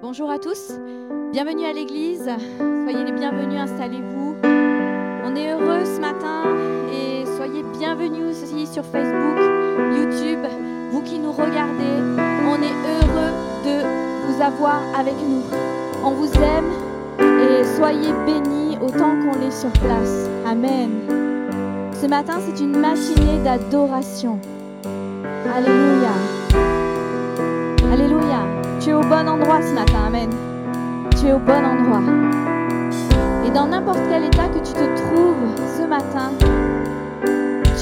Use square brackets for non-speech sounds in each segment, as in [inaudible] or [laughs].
Bonjour à tous, bienvenue à l'église, soyez les bienvenus, installez-vous. On est heureux ce matin et soyez bienvenus aussi sur Facebook, YouTube, vous qui nous regardez. On est heureux de vous avoir avec nous. On vous aime et soyez bénis autant qu'on est sur place. Amen. Ce matin, c'est une matinée d'adoration. Alléluia. Alléluia. Tu es au bon endroit ce matin. Amen. Tu es au bon endroit. Et dans n'importe quel état que tu te trouves ce matin,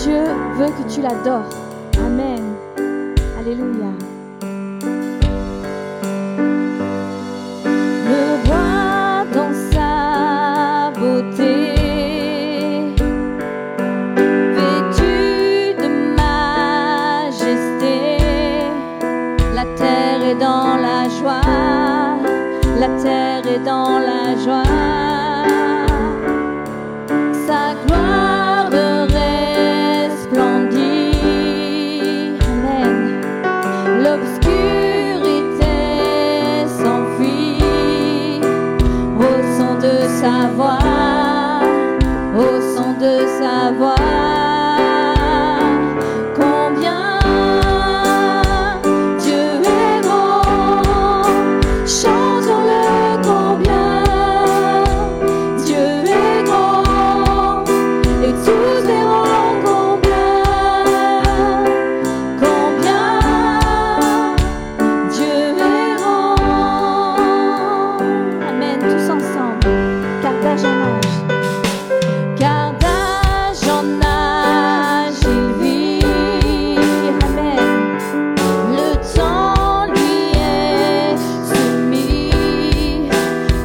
Dieu veut que tu l'adores. Amen. Alléluia.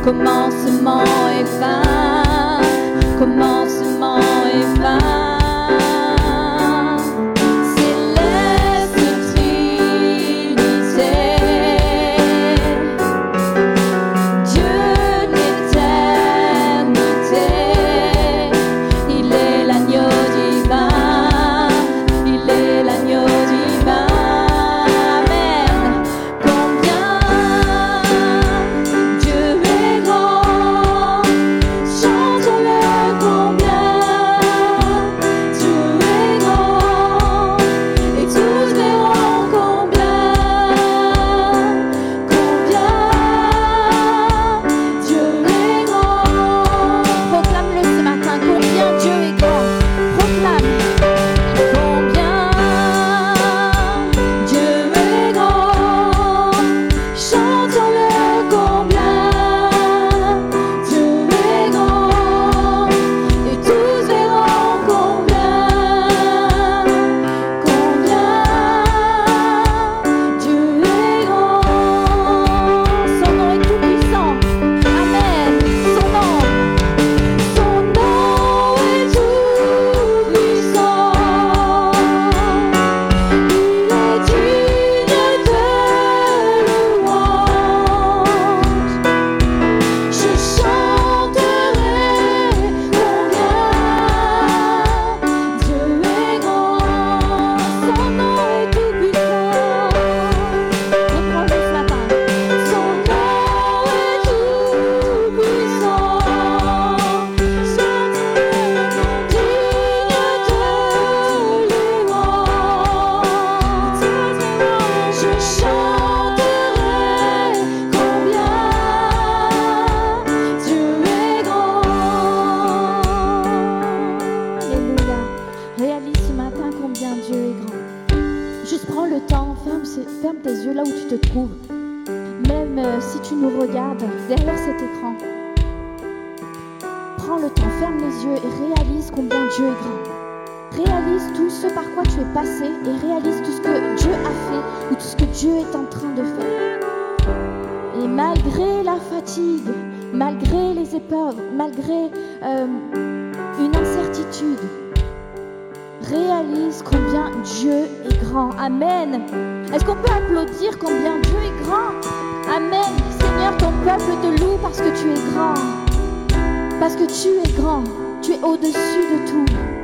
Commencement te trouves. Même euh, si tu nous regardes derrière cet écran. Prends le temps, ferme les yeux et réalise combien Dieu est grand. Réalise tout ce par quoi tu es passé et réalise tout ce que Dieu a fait ou tout ce que Dieu est en train de faire. Et malgré la fatigue, malgré les épreuves, malgré euh, une incertitude, réalise combien Dieu est grand. Amen. Est-ce qu'on peut applaudir combien Dieu est grand? Amen. Seigneur, ton peuple te loue parce que tu es grand. Parce que tu es grand. Tu es au-dessus de tout.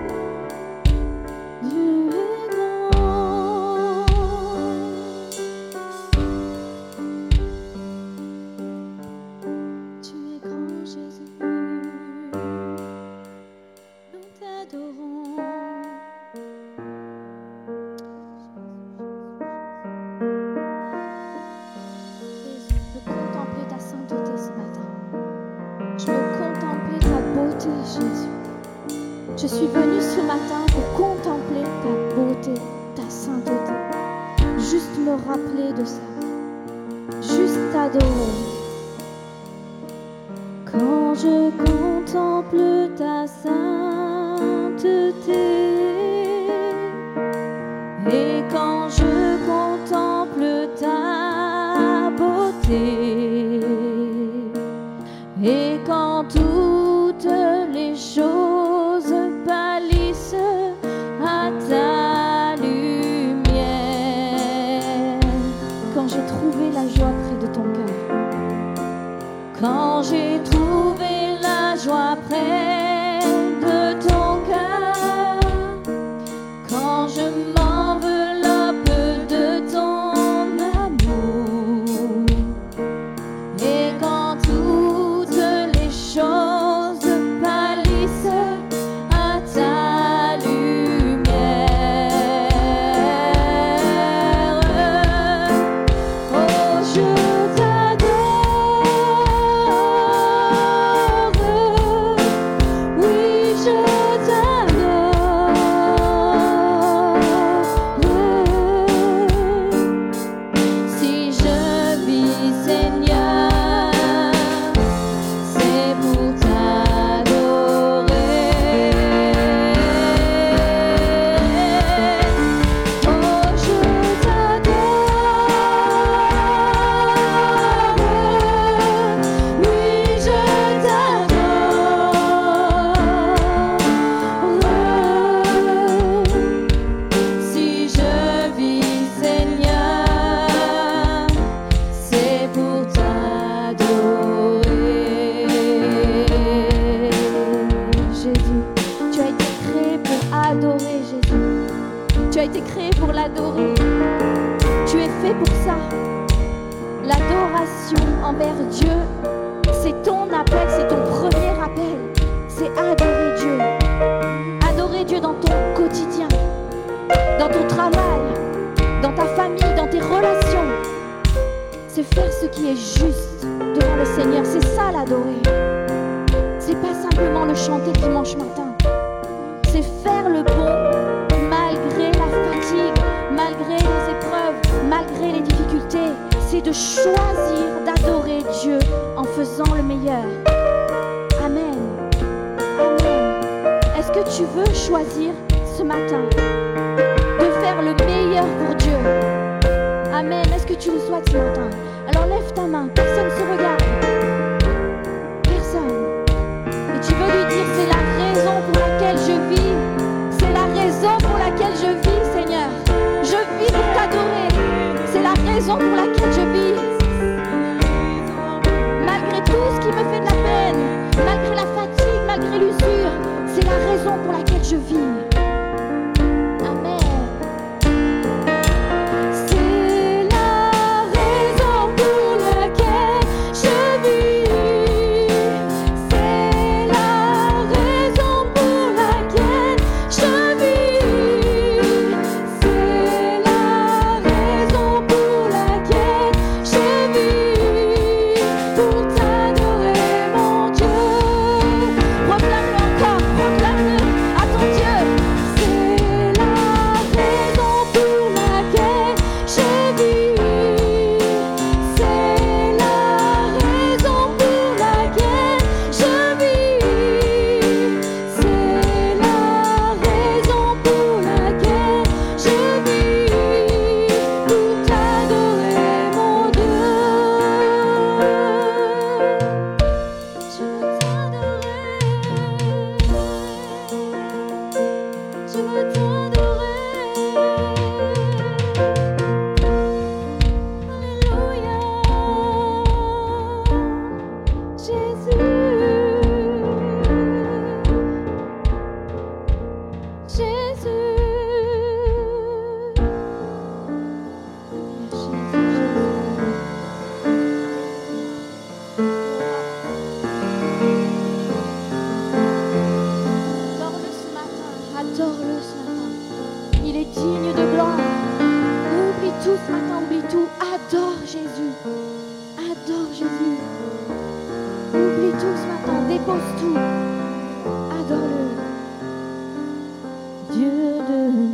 you do.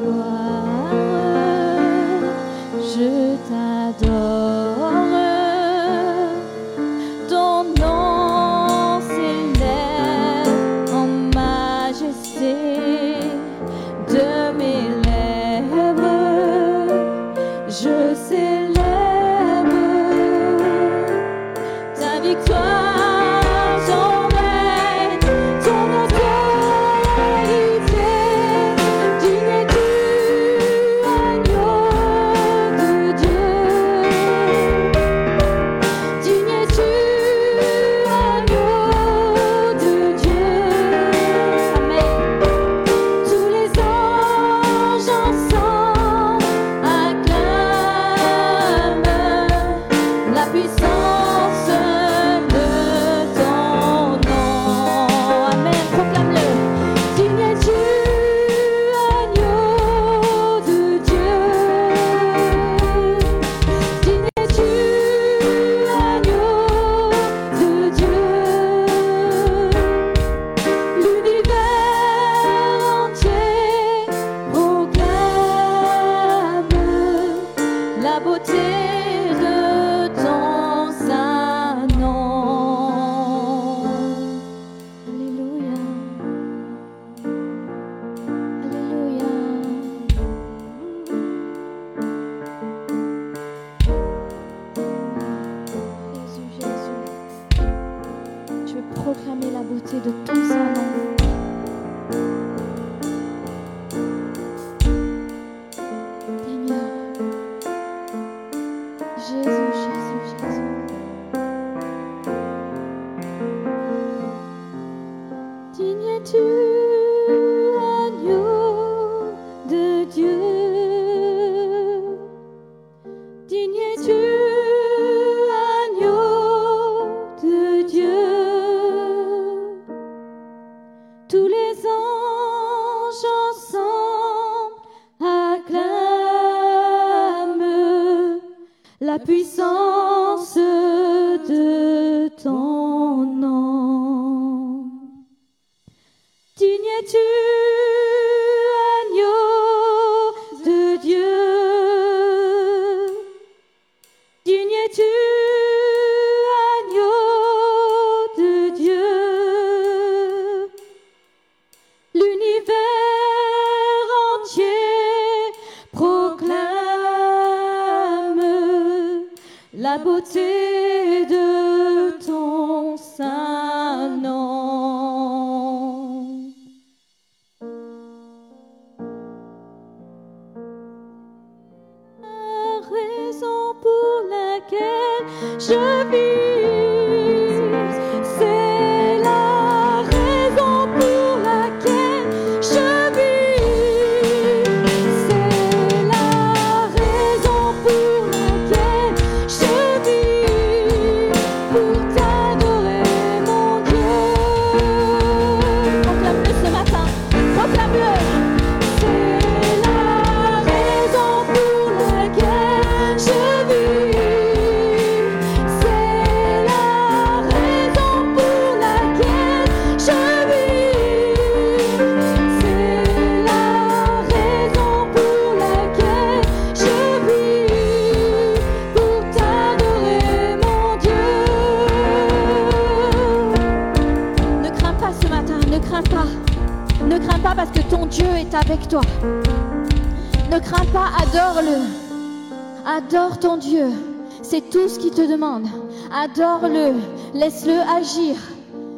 Adore-le, laisse-le agir.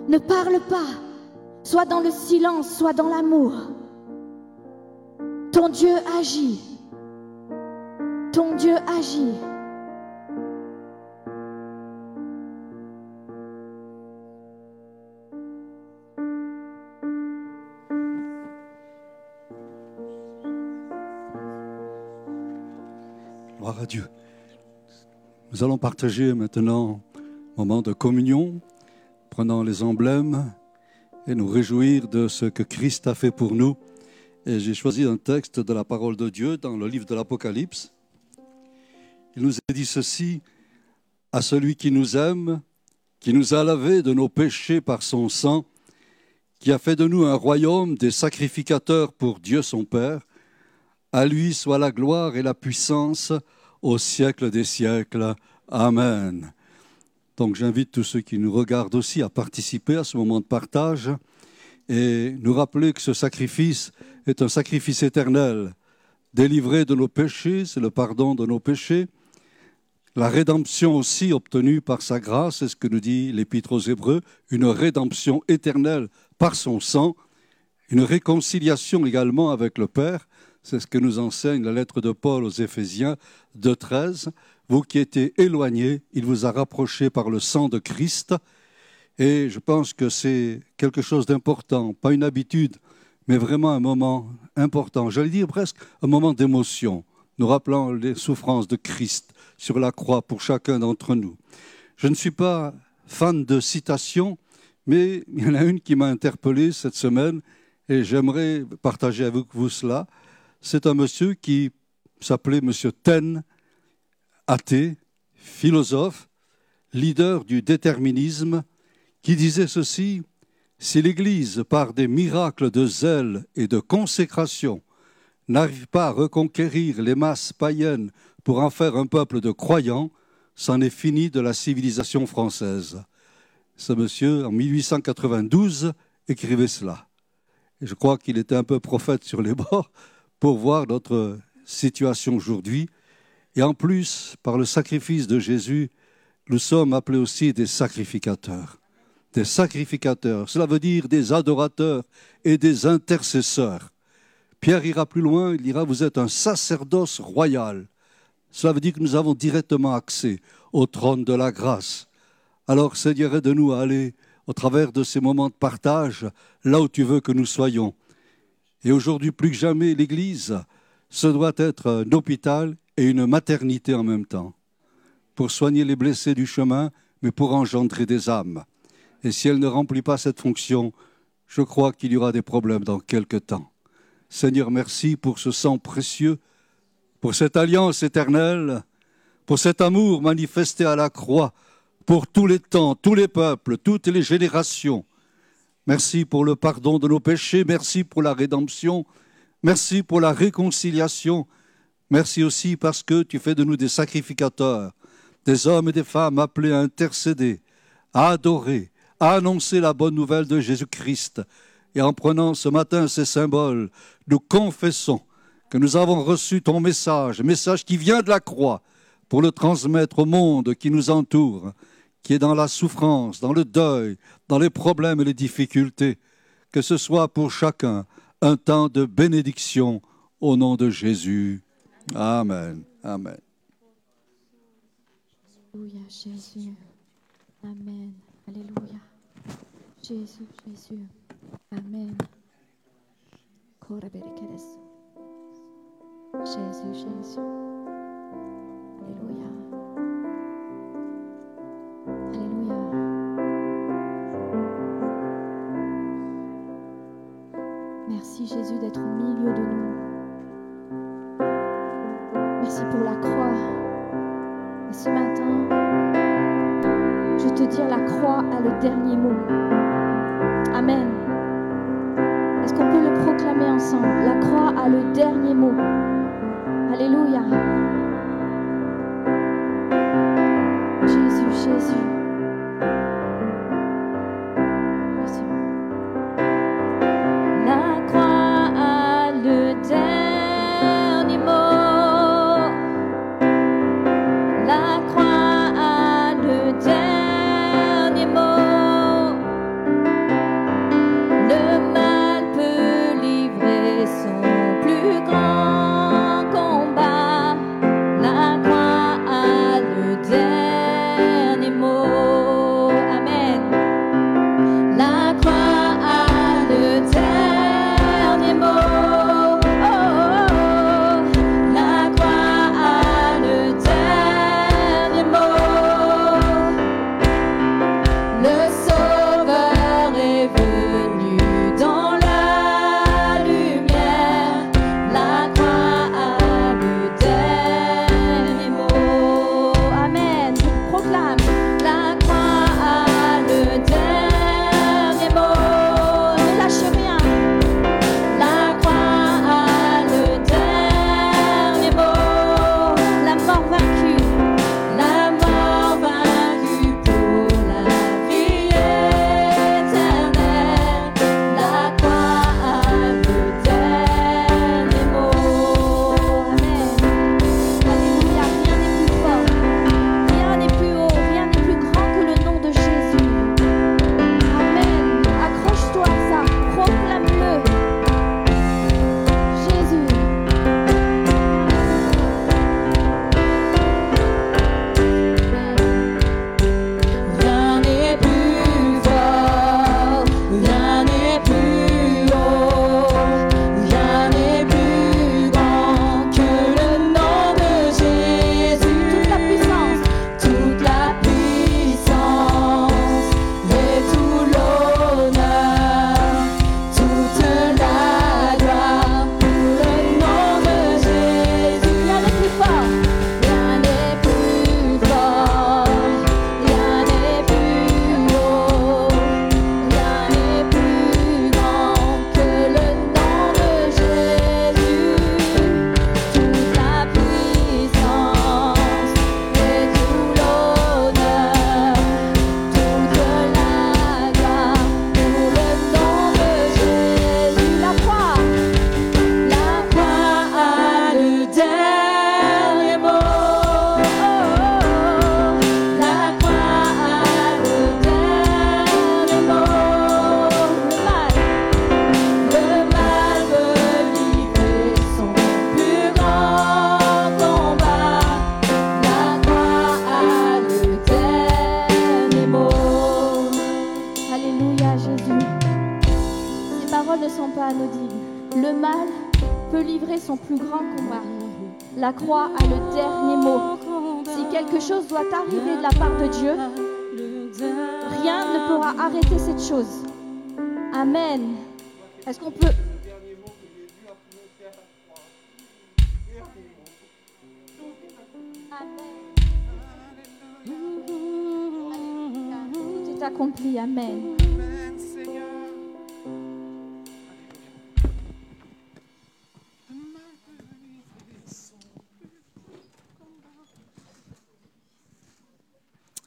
Ne parle pas, soit dans le silence, soit dans l'amour. Ton Dieu agit. Ton Dieu agit. Gloire à Dieu. Nous allons partager maintenant moment de communion, prenant les emblèmes et nous réjouir de ce que Christ a fait pour nous. Et j'ai choisi un texte de la parole de Dieu dans le livre de l'Apocalypse. Il nous est dit ceci, à celui qui nous aime, qui nous a lavés de nos péchés par son sang, qui a fait de nous un royaume des sacrificateurs pour Dieu son Père, à lui soit la gloire et la puissance au siècle des siècles. Amen. Donc j'invite tous ceux qui nous regardent aussi à participer à ce moment de partage et nous rappeler que ce sacrifice est un sacrifice éternel. Délivré de nos péchés, c'est le pardon de nos péchés. La rédemption aussi obtenue par sa grâce, c'est ce que nous dit l'Épître aux Hébreux, une rédemption éternelle par son sang, une réconciliation également avec le Père, c'est ce que nous enseigne la lettre de Paul aux Éphésiens 2.13. Vous qui étiez éloignés, il vous a rapprochés par le sang de Christ. Et je pense que c'est quelque chose d'important, pas une habitude, mais vraiment un moment important. J'allais dire presque un moment d'émotion, nous rappelant les souffrances de Christ sur la croix pour chacun d'entre nous. Je ne suis pas fan de citations, mais il y en a une qui m'a interpellé cette semaine et j'aimerais partager avec vous cela c'est un monsieur qui s'appelait Monsieur Ten, athée, philosophe, leader du déterminisme, qui disait ceci Si l'Église, par des miracles de zèle et de consécration, n'arrive pas à reconquérir les masses païennes pour en faire un peuple de croyants, c'en est fini de la civilisation française. Ce monsieur, en 1892, écrivait cela. Je crois qu'il était un peu prophète sur les bords, pour voir notre situation aujourd'hui. Et en plus, par le sacrifice de Jésus, nous sommes appelés aussi des sacrificateurs. Des sacrificateurs, cela veut dire des adorateurs et des intercesseurs. Pierre ira plus loin, il dira, vous êtes un sacerdoce royal. Cela veut dire que nous avons directement accès au trône de la grâce. Alors Seigneur, aide nous à aller au travers de ces moments de partage là où tu veux que nous soyons et aujourd'hui, plus que jamais, l'Église ce doit être un hôpital et une maternité en même temps, pour soigner les blessés du chemin, mais pour engendrer des âmes. Et si elle ne remplit pas cette fonction, je crois qu'il y aura des problèmes dans quelque temps. Seigneur, merci pour ce sang précieux, pour cette alliance éternelle, pour cet amour manifesté à la croix, pour tous les temps, tous les peuples, toutes les générations. Merci pour le pardon de nos péchés, merci pour la rédemption, merci pour la réconciliation, merci aussi parce que tu fais de nous des sacrificateurs, des hommes et des femmes appelés à intercéder, à adorer, à annoncer la bonne nouvelle de Jésus-Christ. Et en prenant ce matin ces symboles, nous confessons que nous avons reçu ton message, message qui vient de la croix, pour le transmettre au monde qui nous entoure, qui est dans la souffrance, dans le deuil, dans les problèmes et les difficultés, que ce soit pour chacun un temps de bénédiction au nom de Jésus. Amen. Amen. Alléluia, Jésus. Amen. Alléluia. Jésus, Jésus. Amen. Jésus, Jésus. Alléluia. Alléluia. Merci Jésus d'être au milieu de nous. Pour la croix. Et ce matin, je te dis, la croix a le dernier mot. Amen. Est-ce qu'on peut le proclamer ensemble? La croix a le dernier mot. Alléluia. Jésus, Jésus.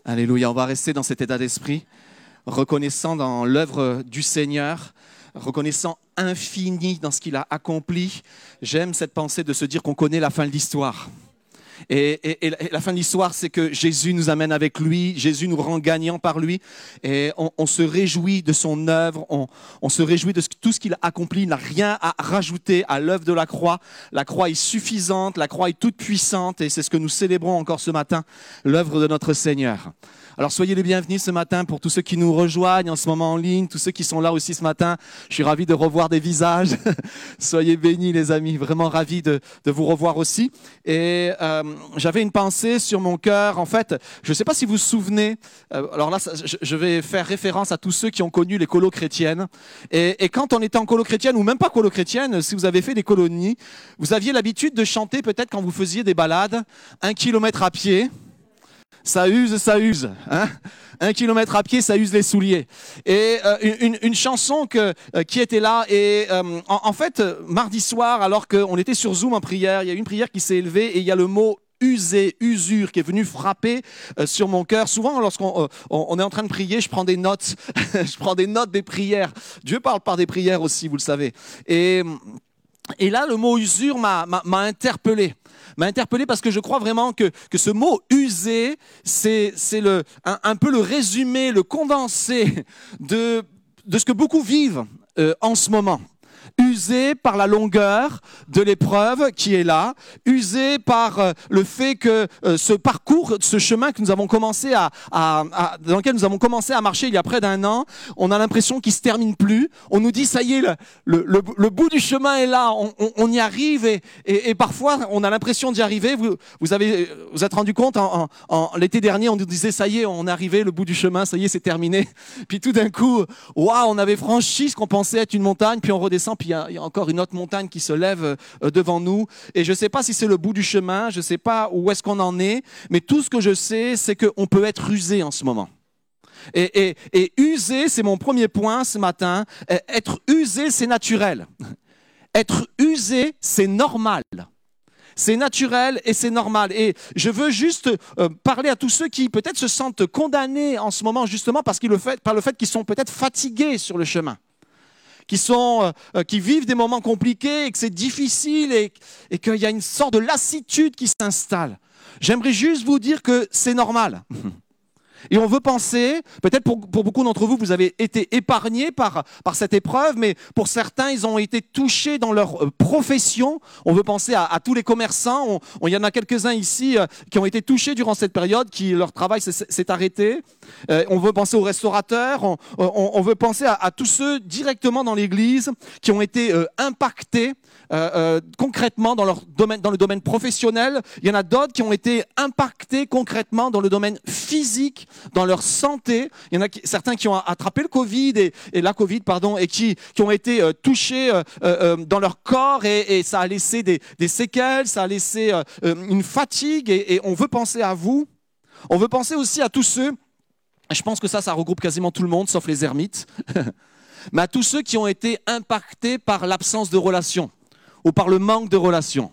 Alléluia, on va rester dans cet état d'esprit, reconnaissant dans l'œuvre du Seigneur, reconnaissant infini dans ce qu'il a accompli. J'aime cette pensée de se dire qu'on connaît la fin de l'histoire. Et, la fin de l'histoire, c'est que Jésus nous amène avec lui, Jésus nous rend gagnants par lui, et on, se réjouit de son œuvre, on, se réjouit de tout ce qu'il a accompli, il n'a rien à rajouter à l'œuvre de la croix. La croix est suffisante, la croix est toute puissante, et c'est ce que nous célébrons encore ce matin, l'œuvre de notre Seigneur. Alors soyez les bienvenus ce matin pour tous ceux qui nous rejoignent en ce moment en ligne, tous ceux qui sont là aussi ce matin. Je suis ravi de revoir des visages. [laughs] soyez bénis les amis, vraiment ravi de, vous revoir aussi. Et euh, j'avais une pensée sur mon cœur. En fait, je ne sais pas si vous vous souvenez, euh, alors là je vais faire référence à tous ceux qui ont connu les colos chrétiennes. Et, et quand on était en colo chrétienne, ou même pas colo chrétienne, si vous avez fait des colonies, vous aviez l'habitude de chanter peut-être quand vous faisiez des balades, un kilomètre à pied ça use, ça use. Hein un kilomètre à pied, ça use les souliers. Et euh, une, chanson euh, qui était là. Et euh, en, fait, mardi soir, alors qu'on était sur Zoom en prière, il y a une prière qui s'est élevée et il y a le mot usé, usure qui est venu frapper sur mon cœur. Souvent, lorsqu'on on, est en train de prier, je prends des notes. [laughs] je prends des notes des prières. Dieu parle par des prières aussi, vous le savez. Et là, le mot usure m'a interpellé m'a interpellé parce que je crois vraiment que, que ce mot usé, c'est un, un peu le résumé, le condensé de, de ce que beaucoup vivent euh, en ce moment usé par la longueur de l'épreuve qui est là, usé par euh, le fait que euh, ce parcours, ce chemin que nous avons commencé à, dans lequel nous avons commencé à marcher il y a près d'un an, on a l'impression qu'il se termine plus. On nous dit ça y est, le, bout du chemin est là, on, y arrive et, parfois on a l'impression d'y arriver. Vous, vous vous êtes rendu compte en, l'été dernier, on nous disait ça y est, on arrivé, le bout du chemin, ça y est, c'est terminé. [laughs] Puis tout d'un coup, waouh, on avait franchi ce qu'on pensait être une montagne, puis on redescend, puis il y, a encore une autre montagne qui se lève euh, devant nous. Et je ne sais pas si c'est le bout du chemin, je ne sais pas où est-ce qu'on en est, mais tout ce que je sais, c'est qu'on peut être usé en ce moment. Et, usé, c'est mon premier point ce matin. Être usé, c'est naturel. Être usé, c'est normal. C'est naturel et c'est normal. Et je veux juste euh, parler à tous ceux qui peut-être se sentent condamnés en ce moment justement parce par le fait qu'ils sont peut-être fatigués sur le chemin qui, sont, euh, euh, qui vivent des moments compliqués et que c'est difficile et, et qu'il y a une sorte de lassitude qui s'installe. J'aimerais juste vous dire que c'est normal. [laughs] Et on veut penser, peut-être pour, beaucoup d'entre vous, vous avez été épargnés par, par cette épreuve, mais pour certains, ils ont été touchés dans leur euh, profession. On veut penser à, tous les commerçants. il y en a quelques-uns ici euh, qui ont été touchés durant cette période, qui leur travail s'est arrêté. Euh, on veut penser aux restaurateurs. On, veut penser à, tous ceux directement dans l'Église qui ont été impactés euh, euh, concrètement dans, leur domaine, dans le domaine professionnel. Il y en a d'autres qui ont été impactés concrètement dans le domaine physique, dans leur santé. Il y en a certains qui ont attrapé le Covid et, et la Covid, pardon, et qui, qui ont été euh, touchés dans leur corps et, et, ça a laissé des, des, séquelles, ça a laissé une fatigue et, et on veut penser à vous. On veut penser aussi à tous ceux, je pense que ça, ça regroupe quasiment tout le monde, sauf les ermites, [laughs] mais à tous ceux qui ont été impactés par l'absence de relations ou par le manque de relations.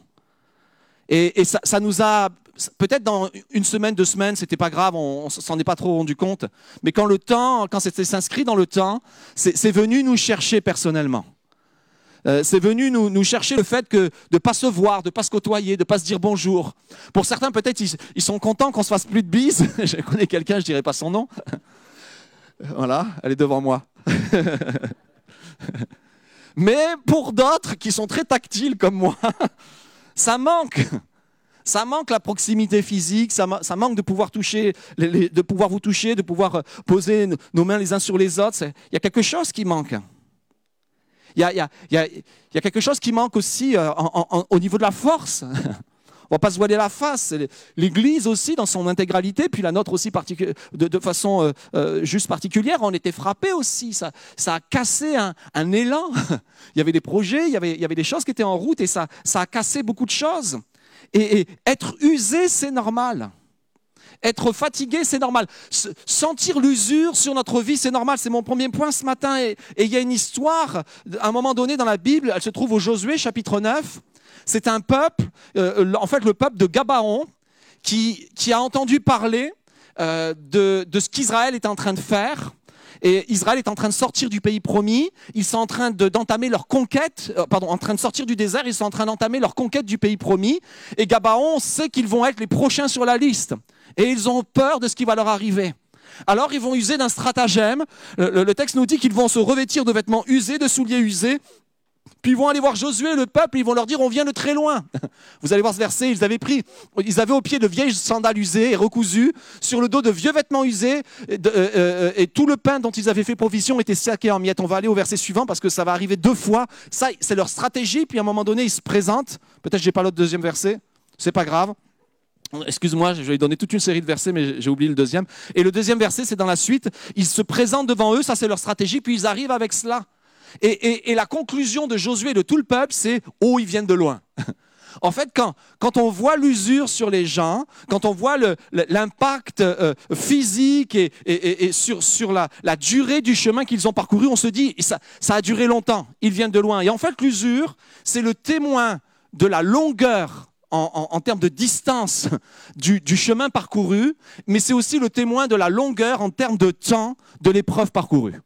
Et, ça, nous a, peut-être dans une semaine, deux semaines, c'était pas grave, on, s'en est pas trop rendu compte. Mais quand le temps, quand c'était s'inscrit dans le temps, c'est venu nous chercher personnellement. Euh, c'est venu nous, chercher le fait que de ne pas se voir, de ne pas se côtoyer, de ne pas se dire bonjour. Pour certains, peut-être, ils, sont contents qu'on se fasse plus de bises. [laughs] je connais quelqu'un, je dirais pas son nom. [laughs] voilà, elle est devant moi. [laughs] Mais pour d'autres qui sont très tactiles comme moi, [laughs] ça manque. Ça manque la proximité physique, ça, manque de pouvoir toucher, de pouvoir vous toucher, de pouvoir euh, poser nos mains les uns sur les autres. Il y a quelque chose qui manque. Il y a, quelque chose qui manque aussi euh, au niveau de la force. [laughs] on va pas se voiler la face. L'Église aussi, dans son intégralité, puis la nôtre aussi de, façon euh, euh, juste particulière, on était frappés aussi. Ça, ça a cassé un, élan. [laughs] il y avait des projets, il y avait, des choses qui étaient en route et ça, ça a cassé beaucoup de choses. Et, et être usé, c'est normal. Être fatigué, c'est normal. Sentir l'usure sur notre vie, c'est normal. C'est mon premier point ce matin. Et, il y a une histoire, à un moment donné dans la Bible, elle se trouve au Josué chapitre 9. C'est un peuple, euh, en fait le peuple de Gabaon, qui, a entendu parler euh, de, de ce qu'Israël est en train de faire. Et Israël est en train de sortir du pays promis. Ils sont en train d'entamer leur conquête, euh, pardon, en train de sortir du désert. Ils sont en train d'entamer leur conquête du pays promis. Et Gabaon sait qu'ils vont être les prochains sur la liste et ils ont peur de ce qui va leur arriver. Alors ils vont user d'un stratagème. Le, texte nous dit qu'ils vont se revêtir de vêtements usés, de souliers usés. Puis ils vont aller voir Josué, le peuple, ils vont leur dire on vient de très loin. [laughs] Vous allez voir ce verset, ils avaient pris, ils avaient au pied de vieilles sandales usées et recousues, sur le dos de vieux vêtements usés, et, euh, euh, et tout le pain dont ils avaient fait provision était saqué en miettes. On va aller au verset suivant parce que ça va arriver deux fois. Ça, c'est leur stratégie. Puis à un moment donné, ils se présentent. Peut-être j'ai pas l'autre deuxième verset. C'est pas grave. Excuse-moi, je vais donner toute une série de versets, mais j'ai oublié le deuxième. Et le deuxième verset, c'est dans la suite. Ils se présentent devant eux, ça c'est leur stratégie, puis ils arrivent avec cela. Et, la conclusion de Josué et de tout le peuple, c'est Oh, ils viennent de loin. [laughs] En fait, quand, on voit l'usure sur les gens, quand on voit l'impact euh, physique et, sur, la, durée du chemin qu'ils ont parcouru, on se dit, ça a duré longtemps, ils viennent de loin. Et en fait, l'usure, c'est le témoin de la longueur en, termes de distance [laughs] du, chemin parcouru, mais c'est aussi le témoin de la longueur en termes de temps de l'épreuve parcourue.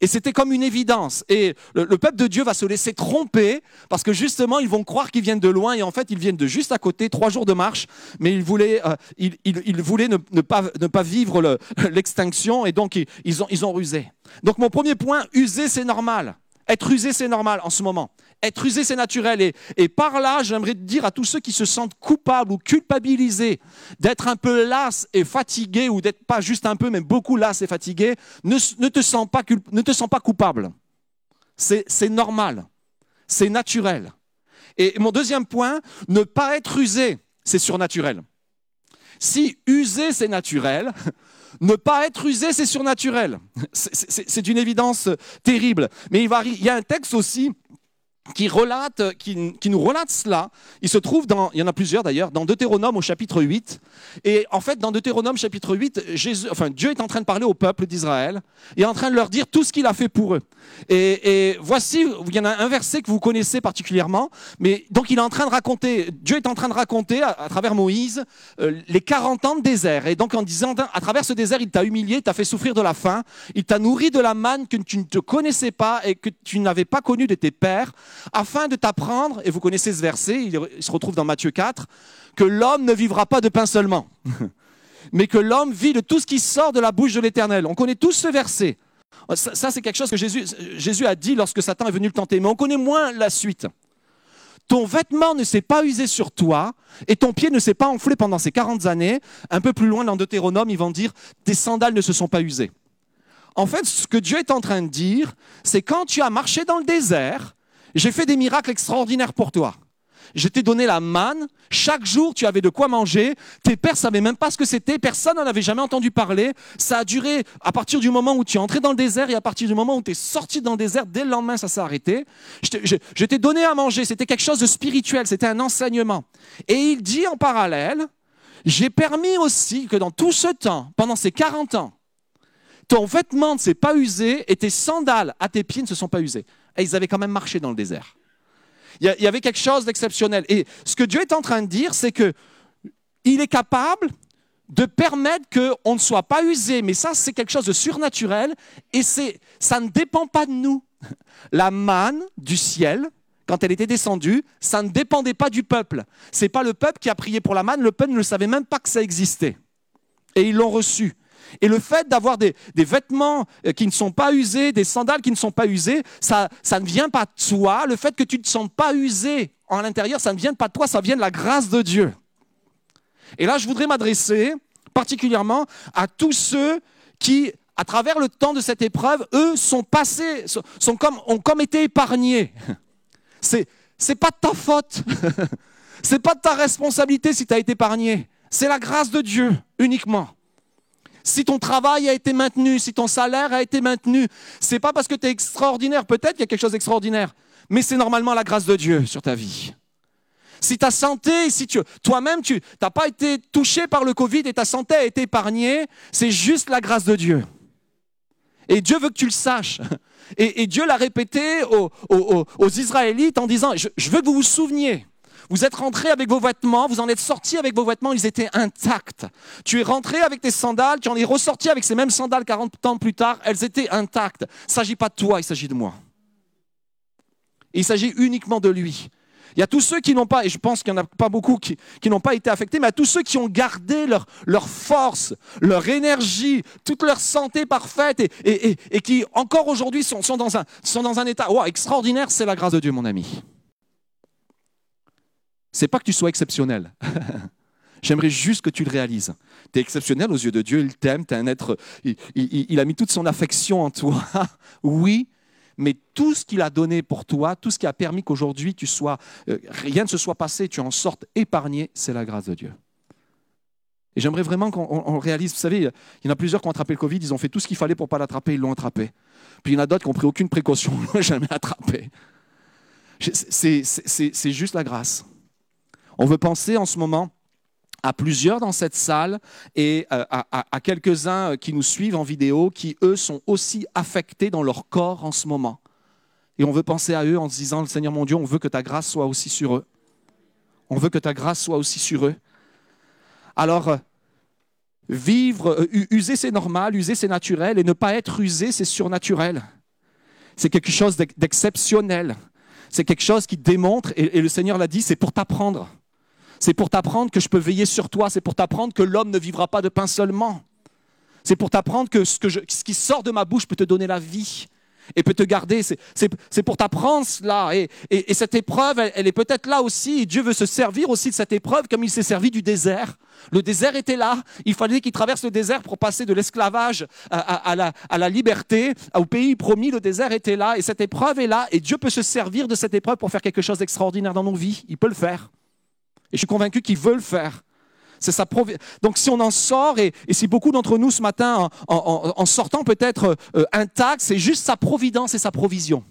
Et c'était comme une évidence. Et le, peuple de Dieu va se laisser tromper parce que justement, ils vont croire qu'ils viennent de loin et en fait, ils viennent de juste à côté, trois jours de marche, mais ils voulaient, euh, ne, pas, vivre [laughs] l'extinction et donc ils ont, ils ont rusé. Donc mon premier point, user, c'est normal. Être usé, c'est normal en ce moment. Être usé, c'est naturel. Et, par là, j'aimerais dire à tous ceux qui se sentent coupables ou culpabilisés d'être un peu las et fatigués, ou d'être pas juste un peu, mais beaucoup las et fatigués, ne, te, sens pas, coupable. C'est normal. C'est naturel. Et mon deuxième point, ne pas être usé, c'est surnaturel. Si usé, c'est naturel, [laughs] ne pas être usé, c'est surnaturel. C'est une évidence terrible. Mais il y a un texte aussi qui, nous relate cela. Il se trouve dans, il y en a plusieurs d'ailleurs, dans Deutéronome au chapitre 8. Et en fait, dans Deutéronome chapitre 8, Jésus, enfin, Dieu est en train de parler au peuple d'Israël et en train de leur dire tout ce qu'il a fait pour eux. Et, voici, il y en a un verset que vous connaissez particulièrement, mais donc il est en train de raconter, Dieu est en train de raconter à, travers Moïse euh, les 40 ans de désert. Et donc en disant, à travers ce désert, il t'a humilié, t'a fait souffrir de la faim, il t'a nourri de la manne que tu ne te connaissais pas et que tu n'avais pas connu de tes pères afin de t'apprendre, et vous connaissez ce verset, il se retrouve dans Matthieu 4, que l'homme ne vivra pas de pain seulement, [laughs] mais que l'homme vit de tout ce qui sort de la bouche de l'Éternel. On connaît tous ce verset. Ça, c'est quelque chose que Jésus, Jésus a dit lorsque Satan est venu le tenter, mais on connaît moins la suite. Ton vêtement ne s'est pas usé sur toi et ton pied ne s'est pas enflé pendant ces 40 années. Un peu plus loin dans Deutéronome, ils vont dire, tes sandales ne se sont pas usées. En fait, ce que Dieu est en train de dire, c'est quand tu as marché dans le désert, j'ai fait des miracles extraordinaires pour toi. Je t'ai donné la manne. Chaque jour, tu avais de quoi manger. Tes pères savaient même pas ce que c'était. Personne n'en avait jamais entendu parler. Ça a duré à partir du moment où tu es entré dans le désert et à partir du moment où tu es sorti dans le désert. Dès le lendemain, ça s'est arrêté. Je t'ai donné à manger. C'était quelque chose de spirituel. C'était un enseignement. Et il dit en parallèle, j'ai permis aussi que dans tout ce temps, pendant ces 40 ans, ton vêtement ne s'est pas usé et tes sandales à tes pieds ne se sont pas usées ils avaient quand même marché dans le désert. Il y avait quelque chose d'exceptionnel. Et ce que Dieu est en train de dire, c'est que il est capable de permettre qu'on ne soit pas usé, mais ça c'est quelque chose de surnaturel et ça ne dépend pas de nous. La manne du ciel, quand elle était descendue, ça ne dépendait pas du peuple. C'est pas le peuple qui a prié pour la manne, le peuple ne savait même pas que ça existait. Et ils l'ont reçu. Et le fait d'avoir des, vêtements euh, qui ne sont pas usés, des sandales qui ne sont pas usées, ça, ne vient pas de toi. Le fait que tu ne te sens pas usé en l'intérieur, ça ne vient pas de toi, ça vient de la grâce de Dieu. Et là, je voudrais m'adresser particulièrement à tous ceux qui, à travers le temps de cette épreuve, eux sont passés, sont comme, ont comme été épargnés. [laughs] C'est, c'est pas de ta faute. [laughs] C'est pas de ta responsabilité si tu as été épargné. C'est la grâce de Dieu uniquement. Si ton travail a été maintenu, si ton salaire a été maintenu, c'est pas parce que tu es extraordinaire, peut-être qu'il y a quelque chose d'extraordinaire, mais c'est normalement la grâce de Dieu sur ta vie. Si ta santé, si toi-même, tu n'as pas été touché par le Covid et ta santé a été épargnée, c'est juste la grâce de Dieu. Et Dieu veut que tu le saches. Et, Dieu l'a répété aux, Israélites en disant, je, veux que vous vous souveniez. Vous êtes rentrés avec vos vêtements, vous en êtes sortis avec vos vêtements, ils étaient intacts. Tu es rentré avec tes sandales, tu en es ressorti avec ces mêmes sandales 40 ans plus tard, elles étaient intactes. Il ne s'agit pas de toi, il s'agit de moi. il s'agit uniquement de lui. Il y a tous ceux qui n'ont pas, et je pense qu'il n'y en a pas beaucoup qui, n'ont pas été affectés, mais à tous ceux qui ont gardé leur, force, leur énergie, toute leur santé parfaite et, qui encore aujourd'hui sont dans un état extraordinaire, c'est la grâce de Dieu, mon ami. C'est pas que tu sois exceptionnel. [laughs] J'aimerais juste que tu le réalises. Tu es exceptionnel aux yeux de Dieu, il t'aime, tu es un être, il, a mis toute son affection en toi. [laughs] oui, mais tout ce qu'il a donné pour toi, tout ce qui a permis qu'aujourd'hui tu sois, euh, rien ne se soit passé, tu en sortes épargné, c'est la grâce de Dieu. Et j'aimerais vraiment qu'on réalise, vous savez, il y en a plusieurs qui ont attrapé le Covid, ils ont fait tout ce qu'il fallait pour ne pas l'attraper, ils l'ont attrapé. Puis il y en a d'autres qui n'ont pris aucune précaution, [laughs] ils l'ont jamais attrapé. C'est juste la grâce. On veut penser en ce moment à plusieurs dans cette salle et euh, à, quelques-uns qui nous suivent en vidéo qui, eux, sont aussi affectés dans leur corps en ce moment. Et on veut penser à eux en se disant, Seigneur mon Dieu, on veut que ta grâce soit aussi sur eux. On veut que ta grâce soit aussi sur eux. Alors, euh, vivre, euh, user c'est normal, user c'est naturel, et ne pas être usé c'est surnaturel. C'est quelque chose d'exceptionnel. C'est quelque chose qui démontre, et le Seigneur l'a dit, c'est pour t'apprendre. C'est pour t'apprendre que je peux veiller sur toi. C'est pour t'apprendre que l'homme ne vivra pas de pain seulement. C'est pour t'apprendre que ce, qui sort de ma bouche peut te donner la vie et peut te garder. C'est pour t'apprendre cela. Et, cette épreuve, elle, est peut-être là aussi. Et Dieu veut se servir aussi de cette épreuve comme il s'est servi du désert. Le désert était là. Il fallait qu'il traverse le désert pour passer de l'esclavage à, la, à la liberté. Au pays promis, le désert était là. Et cette épreuve est là. Et Dieu peut se servir de cette épreuve pour faire quelque chose d'extraordinaire dans nos vies. Il peut le faire. Et je suis convaincu qu'il veut le faire. Donc si on en sort, et, si beaucoup d'entre nous ce matin, en, sortant peut-être euh, intact, c'est juste sa providence et sa provision.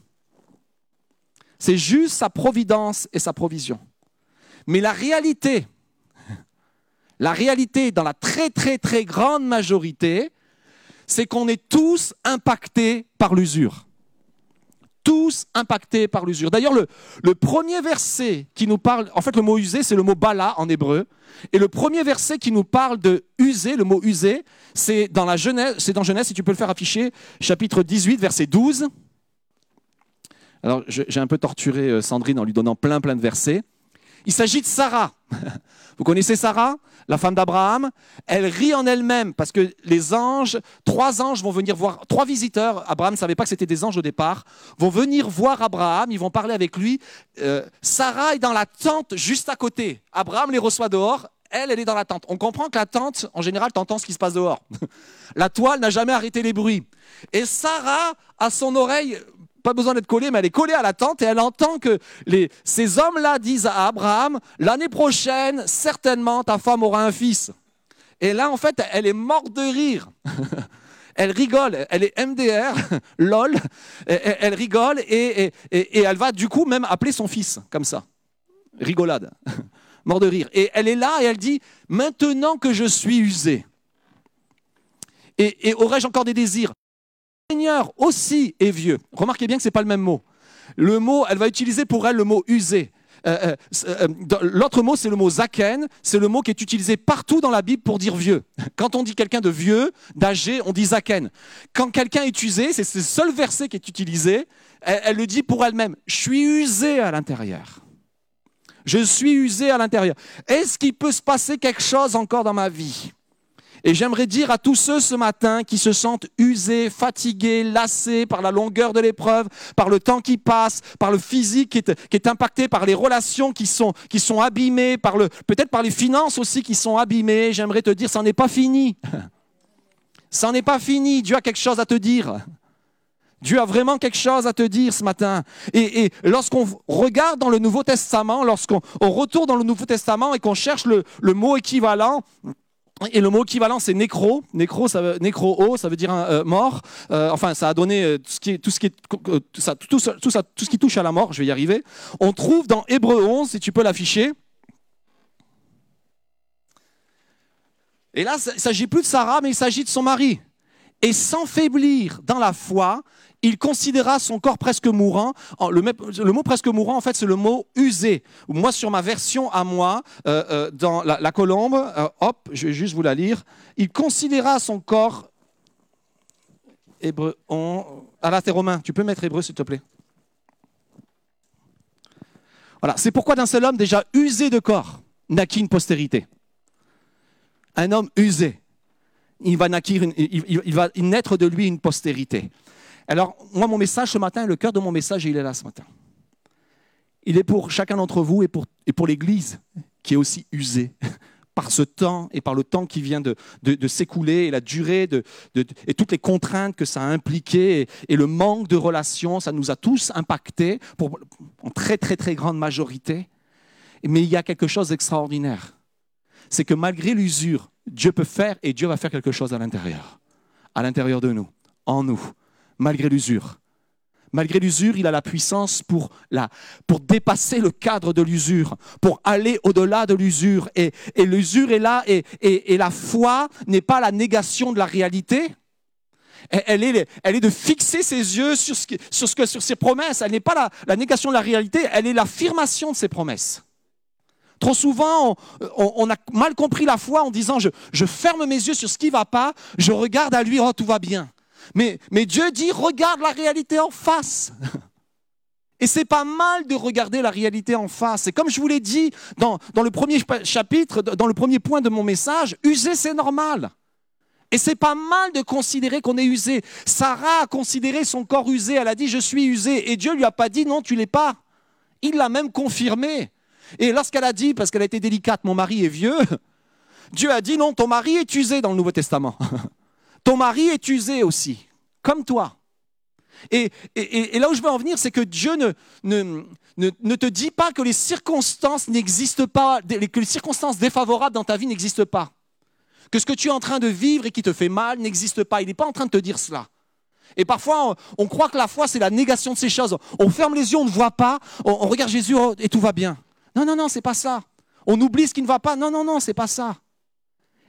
C'est juste sa providence et sa provision. Mais la réalité, [laughs] la réalité dans la très très très grande majorité, c'est qu'on est tous impactés par l'usure tous impactés par l'usure. D'ailleurs, le, premier verset qui nous parle, en fait, le mot user, c'est le mot bala en hébreu. Et le premier verset qui nous parle de user, le mot user, c'est dans la Genèse, c'est dans Genèse, si tu peux le faire afficher, chapitre 18, verset 12. Alors, j'ai un peu torturé euh, Sandrine en lui donnant plein, plein de versets. Il s'agit de Sarah. [laughs] Vous connaissez Sarah, la femme d'Abraham? Elle rit en elle-même parce que les anges, trois anges vont venir voir, trois visiteurs, Abraham ne savait pas que c'était des anges au départ, vont venir voir Abraham, ils vont parler avec lui. Euh, Sarah est dans la tente juste à côté. Abraham les reçoit dehors, elle, elle est dans la tente. On comprend que la tente, en général, t'entends ce qui se passe dehors. [laughs] la toile n'a jamais arrêté les bruits. Et Sarah, à son oreille, pas besoin d'être collée, mais elle est collée à la tente et elle entend que ces hommes-là disent à Abraham, l'année prochaine, certainement, ta femme aura un fils. Et là, en fait, elle est morte de rire. [laughs] elle rigole, elle est MDR, [laughs] lol, elle rigole et, elle va du coup même appeler son fils comme ça. Rigolade, [laughs] mort de rire. Et elle est là et elle dit, maintenant que je suis usée, et, aurais-je encore des désirs? Seigneur aussi est vieux. Remarquez bien que ce n'est pas le même mot. Le mot, elle va utiliser pour elle le mot usé. Euh, euh, euh, l'autre mot, c'est le mot zaken. C'est le mot qui est utilisé partout dans la Bible pour dire vieux. [laughs] Quand on dit quelqu'un de vieux, d'âgé, on dit zaken. Quand quelqu'un est usé, c'est le seul verset qui est utilisé. Elle, elle le dit pour elle-même. Je suis usé à l'intérieur. Je suis usé à l'intérieur. Est-ce qu'il peut se passer quelque chose encore dans ma vie? Et j'aimerais dire à tous ceux ce matin qui se sentent usés, fatigués, lassés par la longueur de l'épreuve, par le temps qui passe, par le physique qui est, impacté, par les relations qui sont, qui sont abîmées, par le, peut-être par les finances aussi qui sont abîmées, j'aimerais te dire, ça n'est pas fini. [laughs] Ça n'est pas fini. Dieu a quelque chose à te dire. Dieu a vraiment quelque chose à te dire ce matin. Et, lorsqu'on regarde dans le Nouveau Testament, lorsqu'on retourne dans le Nouveau Testament et qu'on cherche le, mot équivalent, et le mot équivalent, c'est nécro. Nécro, ça veut, ça veut dire euh, mort. Euh, enfin, ça a donné euh, tout ce qui, tout ce qui, touche à la mort. Je vais y arriver. On trouve dans Hébreu 11, si tu peux l'afficher. Et là, il ne s'agit plus de Sarah, mais il s'agit de son mari. Et sans faiblir dans la foi, il considéra son corps presque mourant. Le, mot presque mourant, en fait, c'est le mot usé. Moi, sur ma version à moi, euh, euh, dans la, colombe, euh, hop, je vais juste vous la lire. Il considéra son corps. Hébreu, on, à la romain. Tu peux mettre hébreu, s'il te plaît. Voilà, c'est pourquoi d'un seul homme déjà usé de corps naquit une postérité. Un homme usé, il va, il va naître de lui une postérité. Alors, moi, mon message ce matin, le cœur de mon message, il est là ce matin. Il est pour chacun d'entre vous et pour, l'Église qui est aussi usée [laughs] par ce temps et par le temps qui vient de, s'écouler et la durée et toutes les contraintes que ça a impliqué et, le manque de relations, ça nous a tous impactés en très très très grande majorité. Mais il y a quelque chose d'extraordinaire. C'est que malgré l'usure, Dieu peut faire et Dieu va faire quelque chose à l'intérieur, à l'intérieur de nous, en nous malgré l'usure. Malgré l'usure, il a la puissance pour, pour dépasser le cadre de l'usure, pour aller au-delà de l'usure. Et, l'usure est là, et, la foi n'est pas la négation de la réalité. Elle est, elle est de fixer ses yeux sur, ce, sur, ses promesses. Elle n'est pas la, négation de la réalité, elle est l'affirmation de ses promesses. Trop souvent, on, on, a mal compris la foi en disant je, je ferme mes yeux sur ce qui ne va pas, je regarde à lui, oh tout va bien. Mais, Dieu dit, regarde la réalité en face. Et c'est pas mal de regarder la réalité en face. Et comme je vous l'ai dit dans, le premier chapitre, dans le premier point de mon message, user c'est normal. Et c'est pas mal de considérer qu'on est usé. Sarah a considéré son corps usé. Elle a dit je suis usé. Et Dieu lui a pas dit non tu l'es pas. Il l'a même confirmé. Et lorsqu'elle a dit parce qu'elle a été délicate mon mari est vieux, [laughs] Dieu a dit non ton mari est usé dans le Nouveau Testament. [laughs] Ton mari est usé aussi, comme toi. Et, là où je veux en venir, c'est que Dieu ne, ne, te dit pas que les circonstances n'existent pas, que les circonstances défavorables dans ta vie n'existent pas. Que ce que tu es en train de vivre et qui te fait mal n'existe pas. Il n'est pas en train de te dire cela. Et parfois, on, croit que la foi, c'est la négation de ces choses. On ferme les yeux, on ne voit pas, on, regarde Jésus oh, et tout va bien. Non, non, non, c'est pas ça. On oublie ce qui ne va pas. Non, non, non, c'est pas ça.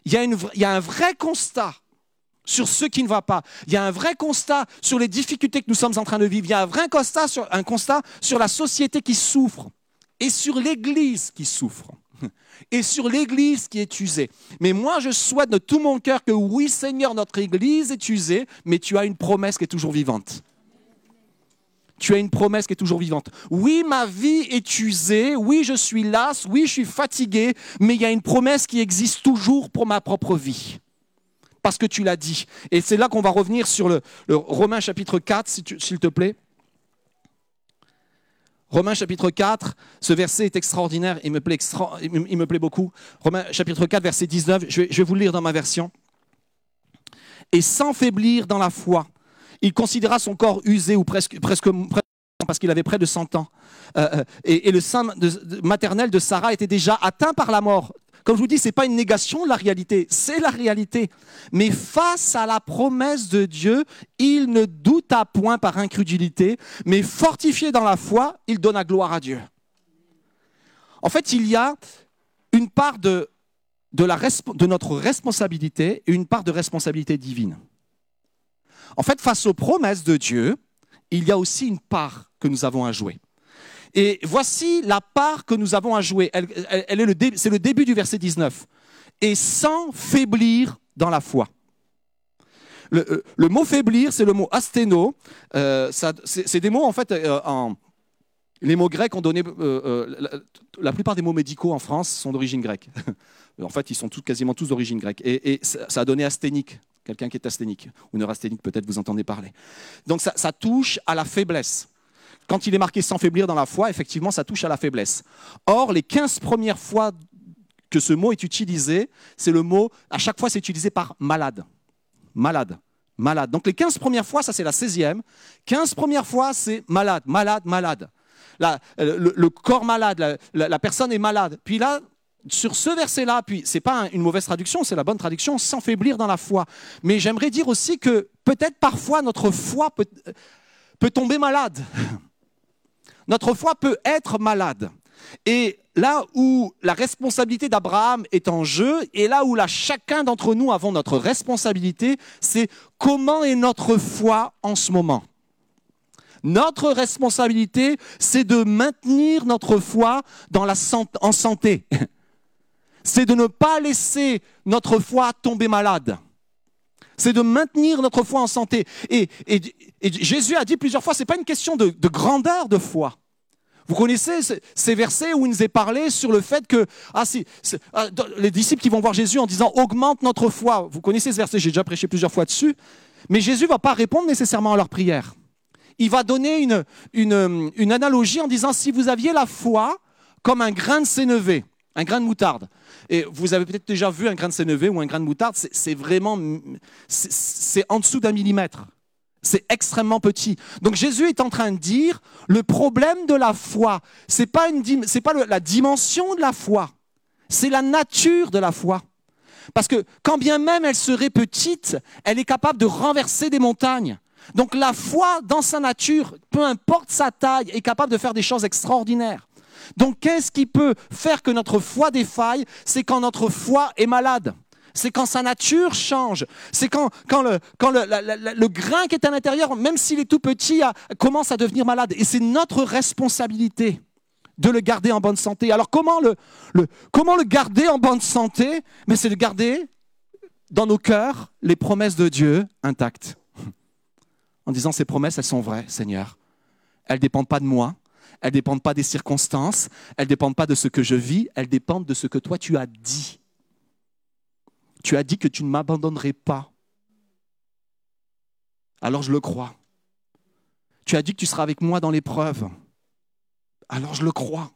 Il y, a il y a un vrai constat sur ce qui ne va pas. Il y a un vrai constat sur les difficultés que nous sommes en train de vivre. Il y a un vrai constat sur, un constat sur la société qui souffre et sur l'Église qui souffre [laughs] et sur l'Église qui est usée. Mais moi, je souhaite de tout mon cœur que oui, Seigneur, notre Église est usée, mais tu as une promesse qui est toujours vivante. Tu as une promesse qui est toujours vivante. Oui, ma vie est usée, oui, je suis las, oui, je suis fatigué, mais il y a une promesse qui existe toujours pour ma propre vie parce que tu l'as dit. Et c'est là qu'on va revenir sur le, Romain chapitre 4, s'il te plaît. Romains chapitre 4, ce verset est extraordinaire, il me plaît, il me plaît beaucoup. Romains chapitre 4, verset 19, je vais, vous le lire dans ma version. Et sans faiblir dans la foi, il considéra son corps usé ou presque, presque, parce qu'il avait près de 100 ans. Euh, euh, et, le sein maternel de Sarah était déjà atteint par la mort. Comme je vous dis, ce n'est pas une négation de la réalité, c'est la réalité. Mais face à la promesse de Dieu, il ne douta point par incrédulité, mais fortifié dans la foi, il donna gloire à Dieu. En fait, il y a une part de, la, de notre responsabilité et une part de responsabilité divine. En fait, face aux promesses de Dieu, il y a aussi une part que nous avons à jouer. Et voici la part que nous avons à jouer. C'est le début du verset 19. Et sans faiblir dans la foi. Le, euh, mot faiblir, c'est le mot asténo. Euh, c'est, des mots, en fait, euh, les mots grecs ont donné. la, plupart des mots médicaux en France sont d'origine grecque. [laughs] en fait, ils sont quasiment tous d'origine grecque. Et, ça, a donné asthénique, quelqu'un qui est asthénique, ou neurasthénique, peut-être vous entendez parler. Donc ça touche à la faiblesse. Quand il est marqué sans faiblir dans la foi, effectivement, ça touche à la faiblesse. Or, les 15 premières fois que ce mot est utilisé, c'est le mot, à chaque fois, c'est utilisé par malade. Malade. malade. Donc les 15 premières fois, ça c'est la 16e. 15 premières fois, c'est malade, malade, malade. La- le, corps malade, la, personne est malade. Puis là, sur ce verset-là, puis c'est pas un- une mauvaise traduction, c'est la bonne traduction, s'enfaiblir dans la foi. Mais j'aimerais dire aussi que peut-être parfois notre foi peut, peut tomber malade. [laughs] Notre foi peut être malade. Et là où la responsabilité d'Abraham est en jeu, et là où chacun d'entre nous avons notre responsabilité, c'est comment est notre foi en ce moment. Notre responsabilité, c'est de maintenir notre foi en santé. [laughs] C'est de ne pas laisser notre foi tomber malade. C'est de maintenir notre foi en santé. Et, Jésus a dit plusieurs fois, ce n'est pas une question de grandeur de foi. Vous connaissez ce- ces versets où il nous est parlé sur le fait que ah, ah, les disciples qui vont voir Jésus en disant augmente notre foi. Vous connaissez ce verset, j'ai déjà prêché plusieurs fois dessus. Mais Jésus ne va pas répondre nécessairement à leur prière. Il va donner une, analogie en disant si vous aviez la foi comme un grain de sénévé, un grain de moutarde. Et vous avez peut-être déjà vu un grain de sénévé ou un grain de moutarde, c'est vraiment, c'est en dessous d'un millimètre. C'est extrêmement petit. Donc Jésus est en train de dire, le problème de la foi, c'est pas pas la dimension de la foi, c'est la nature de la foi. Parce que quand bien même elle serait petite, elle est capable de renverser des montagnes. Donc la foi dans sa nature, peu importe sa taille, est capable de faire des choses extraordinaires. Donc qu'est-ce qui peut faire que notre foi défaille? C'est quand notre foi est malade. C'est quand sa nature change. C'est quand, le, grain qui est à l'intérieur, même s'il est tout petit, commence à devenir malade. Et c'est notre responsabilité de le garder en bonne santé. Alors comment le, le- comment le garder en bonne santé? Mais c'est de garder dans nos cœurs les promesses de Dieu intactes. [laughs] En disant ces promesses, elles sont vraies, Seigneur. Elles ne dépendent pas de moi. Elles ne dépendent pas des circonstances. Elles ne dépendent pas de ce que je vis. Elles dépendent de ce que toi tu as dit. Tu as dit que tu ne m'abandonnerais pas. Alors je le crois. Tu as dit que tu seras avec moi dans l'épreuve. Alors je le crois.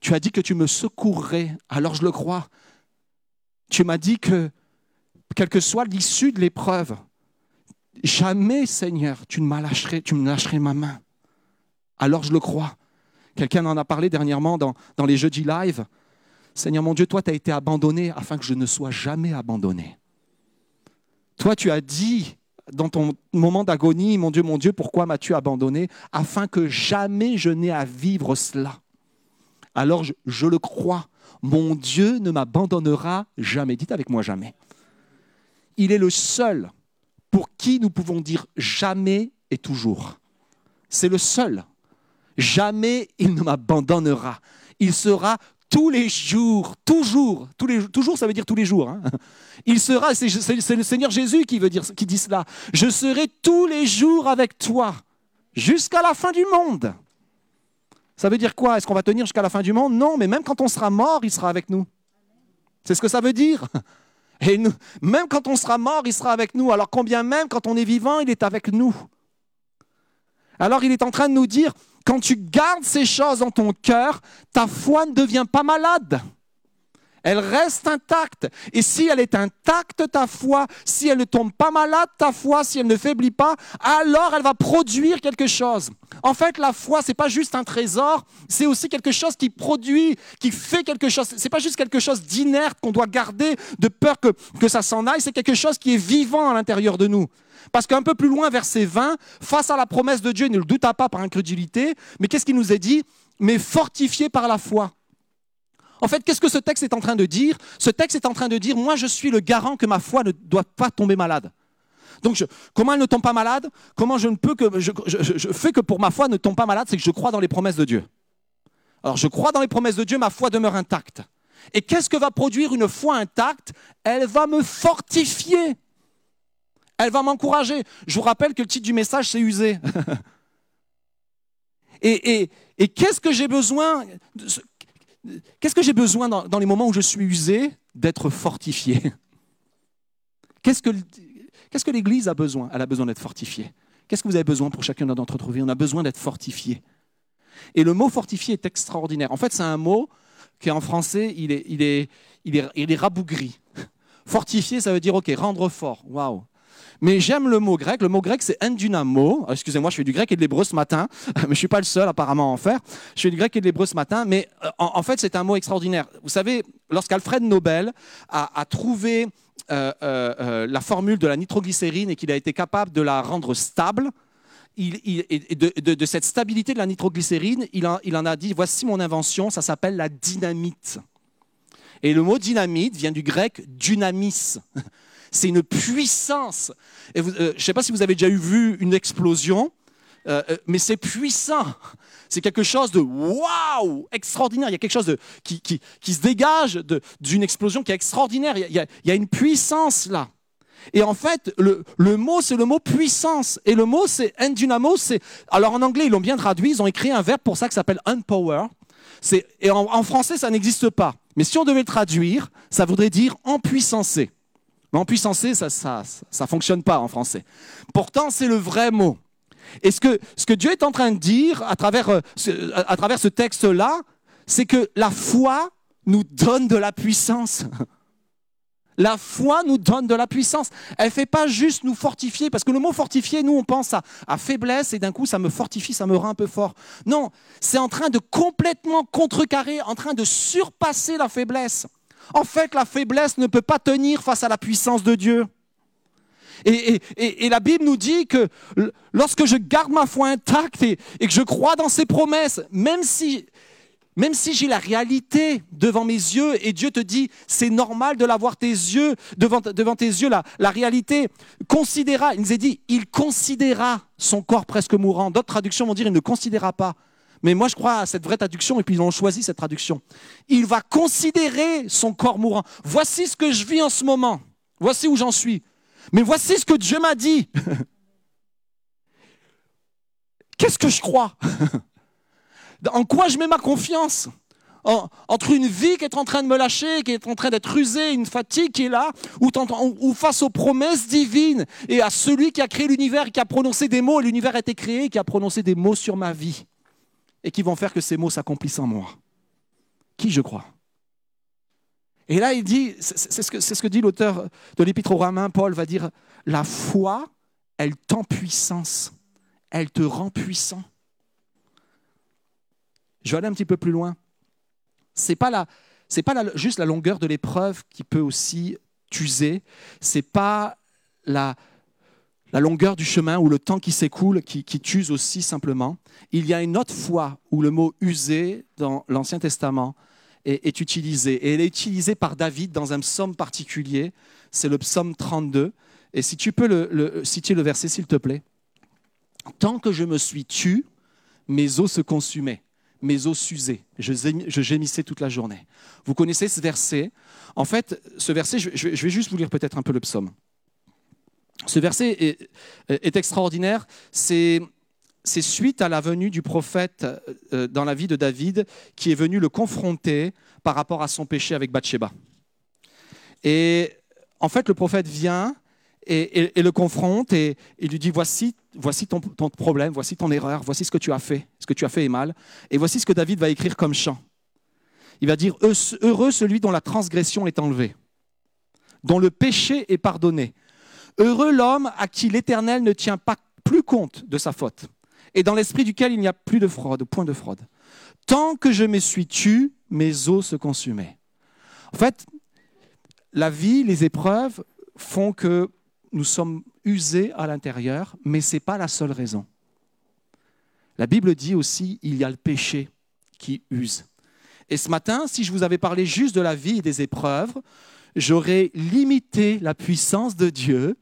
Tu as dit que tu me secourrais. Alors je le crois. Tu m'as dit que, quelle que soit l'issue de l'épreuve, jamais, Seigneur, tu ne m'as lâcherai, tu me lâcherais ma main. Alors je le crois. Quelqu'un en a parlé dernièrement dans, dans les jeudis live. Seigneur mon Dieu, toi, tu as été abandonné afin que je ne sois jamais abandonné. Toi, tu as dit dans ton moment d'agonie, mon Dieu, mon Dieu, pourquoi m'as-tu abandonné? Afin que jamais je n'ai à vivre cela. Alors, je, je le crois. Mon Dieu ne m'abandonnera jamais. Dites avec moi jamais. Il est le seul pour qui nous pouvons dire jamais et toujours. C'est le seul. Jamais il ne m'abandonnera. Il sera tous les jours, toujours, toujours ça veut dire tous les jours. hein. Il sera, c'est le Seigneur Jésus qui, veut dire, dit cela. Je serai tous les jours avec toi, jusqu'à la fin du monde. Ça veut dire quoi? Est-ce qu'on va tenir jusqu'à la fin du monde? Non, mais même quand on sera mort, il sera avec nous. C'est ce que ça veut dire. Et même quand on sera mort, il sera avec nous. Alors combien même quand on est vivant, il est avec nous. Alors il est en train de nous dire, quand tu gardes ces choses dans ton cœur, ta foi ne devient pas malade. Elle reste intacte. Et si elle est intacte, ta foi, si elle ne tombe pas malade, ta foi, si elle ne faiblit pas, alors elle va produire quelque chose. En fait, la foi, c'est pas juste un trésor, c'est aussi quelque chose qui produit, qui fait quelque chose. C'est pas juste quelque chose d'inerte qu'on doit garder de peur que, que ça s'en aille, c'est quelque chose qui est vivant à l'intérieur de nous. Parce qu'un peu plus loin, verset 20, face à la promesse de Dieu, il ne le douta pas par incrédulité, mais qu'est-ce qu'il nous est dit? Mais fortifié par la foi. En fait, qu'est-ce que ce texte est en train de dire? Ce texte est en train de dire, moi je suis le garant que ma foi ne doit pas tomber malade. Donc, comment elle ne tombe pas malade? Comment je ne peux que je, fais que pour ma foi ne tombe pas malade, c'est que je crois dans les promesses de Dieu. Alors, je crois dans les promesses de Dieu, ma foi demeure intacte. Et qu'est-ce que va produire une foi intacte? Elle va me fortifier. Elle va m'encourager. Je vous rappelle que le titre du message, c'est usé. [laughs] et qu'est-ce que j'ai besoin? Qu'est-ce que j'ai besoin dans, les moments où je suis usé D'être fortifié? Qu'est-ce que, l'Église a besoin? Elle a besoin d'être fortifiée. Qu'est-ce que vous avez besoin pour chacun d'entre vous? On a besoin d'être fortifié. Et le mot fortifié est extraordinaire. En fait, c'est un mot qui en français, il est, rabougri. Fortifié, ça veut dire, OK, rendre fort. Waouh. Mais j'aime le mot grec. Le mot grec, c'est endynamo. Excusez-moi, je fais du grec et de l'hébreu ce matin, [laughs] mais je ne suis pas le seul apparemment à en faire. Je fais du grec et de l'hébreu ce matin, mais euh, en, fait, c'est un mot extraordinaire. Vous savez, lorsqu'Alfred Nobel a, trouvé euh, euh, la formule de la nitroglycérine et qu'il a été capable de la rendre stable, de, cette stabilité de la nitroglycérine, il, il en a dit, voici mon invention, ça s'appelle la dynamite. Et le mot dynamite vient du grec dynamis. [laughs] C'est une puissance. Euh, je ne sais pas si vous avez déjà vu une explosion, euh, euh, mais c'est puissant. C'est quelque chose de waouh, extraordinaire. Il y a quelque chose de, qui, se dégage d'une explosion qui est extraordinaire. Il y, a, une puissance là. Et en fait, le, mot, c'est le mot puissance. Et le mot, c'est endynamo. Alors en anglais, ils l'ont bien traduit. Ils ont écrit un verbe pour ça qui s'appelle unpower. Et en, français, ça n'existe pas. Mais si on devait le traduire, ça voudrait dire empuissancer. Mais empuissancer, ça ça, ça fonctionne pas en français. Pourtant, c'est le vrai mot. Et ce que, ce que Dieu est en train de dire à travers, euh, à travers ce texte-là, c'est que la foi nous donne de la puissance. La foi nous donne de la puissance. Elle ne fait pas juste nous fortifier, parce que le mot fortifier, nous, on pense à faiblesse et d'un coup, ça me fortifie, ça me rend un peu fort. Non, c'est en train de complètement contrecarrer, en train de surpasser la faiblesse. En fait, la faiblesse ne peut pas tenir face à la puissance de Dieu. Et, la Bible nous dit que lorsque je garde ma foi intacte et, que je crois dans ses promesses, même si même si j'ai la réalité devant mes yeux et Dieu te dit, c'est normal de l'avoir tes yeux, devant, devant tes yeux, la, la réalité, considéra, il nous est dit, il considéra son corps presque mourant. D'autres traductions vont dire, il ne considéra pas. Mais moi, je crois à cette vraie traduction, et puis ils ont choisi cette traduction. Il va considérer son corps mourant. Voici ce que je vis en ce moment. Voici où j'en suis. Mais voici ce que Dieu m'a dit. [laughs] Qu'est-ce que je crois? [laughs] En quoi je mets ma confiance? Entre une vie qui est en train de me lâcher, qui est en train d'être usée, une fatigue qui est là, ou, face aux promesses divines et à celui qui a créé l'univers, qui a prononcé des mots, et l'univers a été créé, qui a prononcé des mots sur ma vie, et qui vont faire que ces mots s'accomplissent en moi. Qui je crois? Et là, il dit, c'est ce, ce que dit l'auteur de l'Épître aux Romains, Paul va dire, la foi, elle t'empuissance, elle te rend puissant. Je vais aller un petit peu plus loin. C'est pas la, c'est pas juste la longueur de l'épreuve qui peut aussi t'user. C'est pas la, la longueur du chemin ou le temps qui s'écoule qui, qui t'use aussi simplement. Il y a une autre fois où le mot usé dans l'Ancien Testament est, utilisé. Et elle est utilisée par David dans un psaume particulier. C'est le psaume 32. Et si tu peux le, citer le verset, s'il te plaît. Tant que je me suis tu, mes os se consumaient mes os s'usaient. Je, gémissais toute la journée. Vous connaissez ce verset? En fait, ce verset, je, vais juste vous lire peut-être un peu le psaume. Ce verset est, extraordinaire. C'est suite à la venue du prophète euh, dans la vie de David qui est venu le confronter par rapport à son péché avec Bathsheba. Et en fait, le prophète vient et, le confronte et, il lui dit voici, voici ton, problème, voici ton erreur, voici ce que tu as fait, ce que tu as fait est mal, et voici ce que David va écrire comme chant. Il va dire heureux celui dont la transgression est enlevée, dont le péché est pardonné. Heureux l'homme à qui l'Éternel ne tient pas plus compte de sa faute, et dans l'esprit duquel il n'y a plus de fraude, point de fraude. Tant que je me suis tu, mes os se consumaient. En fait, la vie, les épreuves font que nous sommes usés à l'intérieur, mais ce n'est pas la seule raison. La Bible dit aussi, il y a le péché qui use. Et ce matin, si je vous avais parlé juste de la vie et des épreuves, j'aurais limité la puissance de Dieu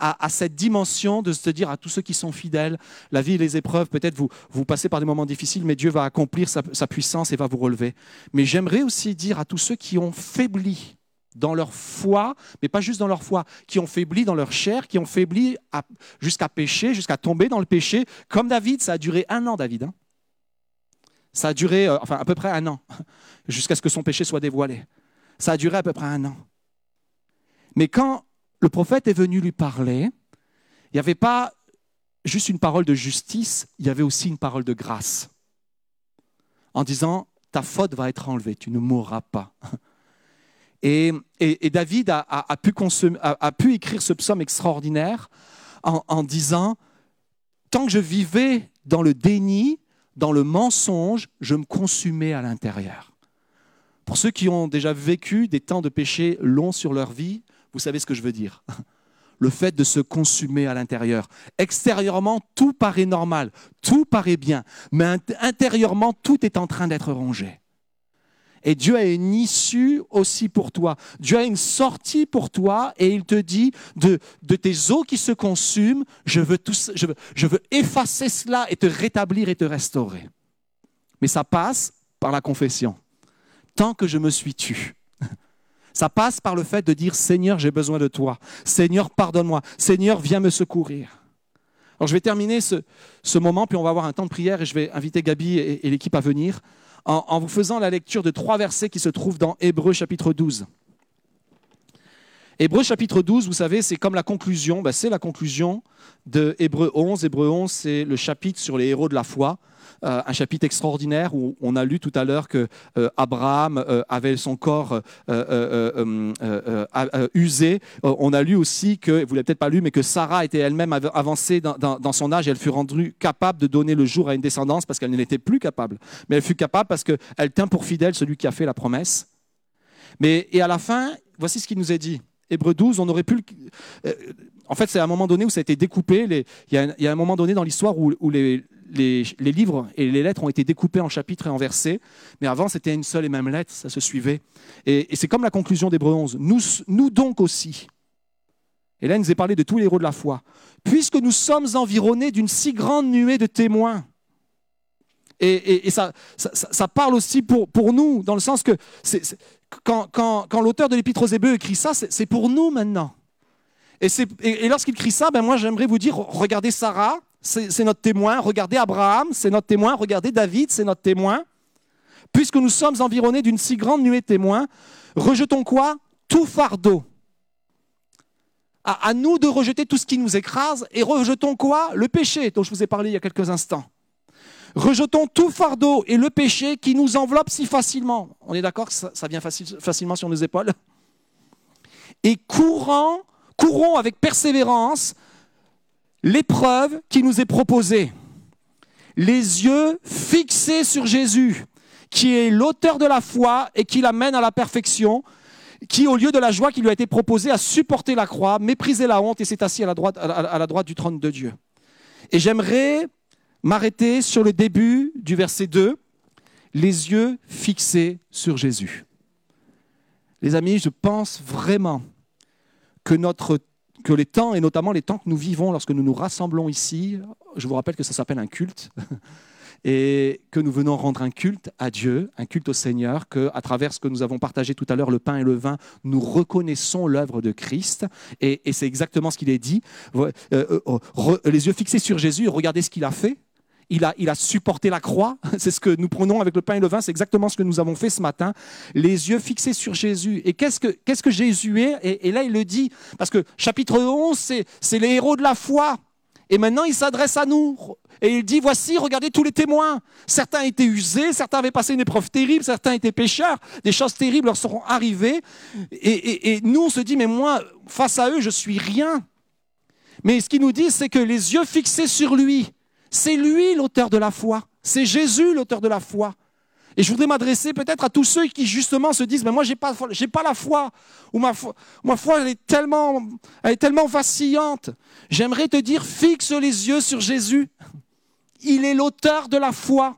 à, cette dimension de se dire à tous ceux qui sont fidèles, la vie et les épreuves, peut-être vous, vous passez par des moments difficiles, mais Dieu va accomplir sa, sa puissance et va vous relever. Mais j'aimerais aussi dire à tous ceux qui ont faibli dans leur foi, mais pas juste dans leur foi, qui ont faibli dans leur chair, qui ont faibli jusqu'à pécher, jusqu'à tomber dans le péché, comme David, ça a duré un an, David. Hein. ça a duré, euh, enfin, à peu près un an, [laughs] jusqu'à ce que son péché soit dévoilé. Ça a duré à peu près un an. Mais quand le prophète est venu lui parler, il n'y avait pas juste une parole de justice, il y avait aussi une parole de grâce. En disant, ta faute va être enlevée, tu ne mourras pas. Et, David a pu écrire ce psaume extraordinaire en, en disant, tant que je vivais dans le déni, dans le mensonge, je me consumais à l'intérieur. Pour ceux qui ont déjà vécu des temps de péché longs sur leur vie, vous savez ce que je veux dire. [laughs] Le fait de se consumer à l'intérieur. Extérieurement, tout paraît normal, tout paraît bien, mais int- intérieurement, tout est en train d'être rongé. Et Dieu a une issue aussi pour toi. Dieu a une sortie pour toi et il te dit de, de tes eaux qui se consument, je veux effacer cela et te rétablir et te restaurer. Mais ça passe par la confession. Tant que je me suis tu. Ça passe par le fait de dire Seigneur, j'ai besoin de toi. Seigneur, pardonne-moi. Seigneur, viens me secourir. Alors je vais terminer ce, ce moment, puis on va avoir un temps de prière et je vais inviter Gabi et, l'équipe à venir en, en vous faisant la lecture de trois versets qui se trouvent dans Hébreu chapitre 12. Hébreu chapitre 12, vous savez, c'est comme la conclusion, ben, c'est la conclusion de Hébreu 11. Hébreu 11, c'est le chapitre sur les héros de la foi. Euh, un chapitre extraordinaire où on a lu tout à l'heure que euh, Abraham euh, avait son corps usé. On a lu aussi que, vous l'avez peut-être pas lu, mais que Sarah était elle-même av- avancée dans, son âge et elle fut rendue capable de donner le jour à une descendance parce qu'elle n'était plus capable. Mais elle fut capable parce qu'elle tint pour fidèle celui qui a fait la promesse. Mais, et à la fin, voici ce qu'il nous est dit. Hébreu 12, on aurait pu... le- en fait, c'est à un moment donné où ça a été découpé. Il, y a un, moment donné dans l'histoire où les, les- livres et les lettres ont été découpés en chapitres et en versets. Mais avant, c'était une seule et même lettre, ça se suivait. Et, c'est comme la conclusion d'Hébreu 11. Nous, nous donc aussi. Et là, nous est parlé de tous les héros de la foi. Puisque nous sommes environnés d'une si grande nuée de témoins. Et, ça, parle aussi pour, nous, dans le sens que quand, l'auteur de l'Épître aux Hébreux écrit ça, c'est pour nous maintenant. Et, lorsqu'il écrit ça, ben moi j'aimerais vous dire, regardez Sarah, c'est notre témoin, regardez Abraham, c'est notre témoin, regardez David, c'est notre témoin. Puisque nous sommes environnés d'une si grande nuée de témoins, rejetons quoi? Tout fardeau. À, nous de rejeter tout ce qui nous écrase et rejetons quoi? Le péché dont je vous ai parlé il y a quelques instants. Rejetons tout fardeau et le péché qui nous enveloppe si facilement. On est d'accord que ça, vient facile- facilement sur nos épaules? Et courant, courons avec persévérance l'épreuve qui nous est proposée. Les yeux fixés sur Jésus, qui est l'auteur de la foi et qui l'amène à la perfection, qui, au lieu de la joie qui lui a été proposée, a supporté la croix, méprisé la honte et s'est assis à la droite, à la- droite du trône de Dieu. Et j'aimerais m'arrêter sur le début du verset 2, les yeux fixés sur Jésus. Les amis, je pense vraiment que, notre, que les temps, et notamment les temps que nous vivons lorsque nous nous rassemblons ici, je vous rappelle que ça s'appelle un culte, [laughs] et que nous venons rendre un culte à Dieu, un culte au Seigneur, que à travers ce que nous avons partagé tout à l'heure, le pain et le vin, nous reconnaissons l'œuvre de Christ, et, c'est exactement ce qu'il est dit. Euh, euh, re- les yeux fixés sur Jésus, regardez ce qu'il a fait. Il a, il a supporté la croix. [laughs] C'est ce que nous prenons avec le pain et le vin. C'est exactement ce que nous avons fait ce matin. Les yeux fixés sur Jésus. Et qu'est-ce que, qu'est-ce que Jésus est? Et, là, il le dit. Parce que chapitre 11, c'est, c'est les héros de la foi. Et maintenant, il s'adresse à nous. Et il dit, voici, regardez tous les témoins. Certains étaient usés, certains avaient passé une épreuve terrible, certains étaient pécheurs. Des choses terribles leur seront arrivées. Et, et- et nous, on se dit, mais moi, face à eux, je suis rien. Mais ce qu'il nous dit, c'est que les yeux fixés sur lui, c'est lui l'auteur de la foi. C'est Jésus l'auteur de la foi. Et je voudrais m'adresser peut-être à tous ceux qui justement se disent, mais moi j'ai pas, pas la foi, ou ma foi, elle est tellement, vacillante. J'aimerais te dire, fixe les yeux sur Jésus. Il est l'auteur de la foi.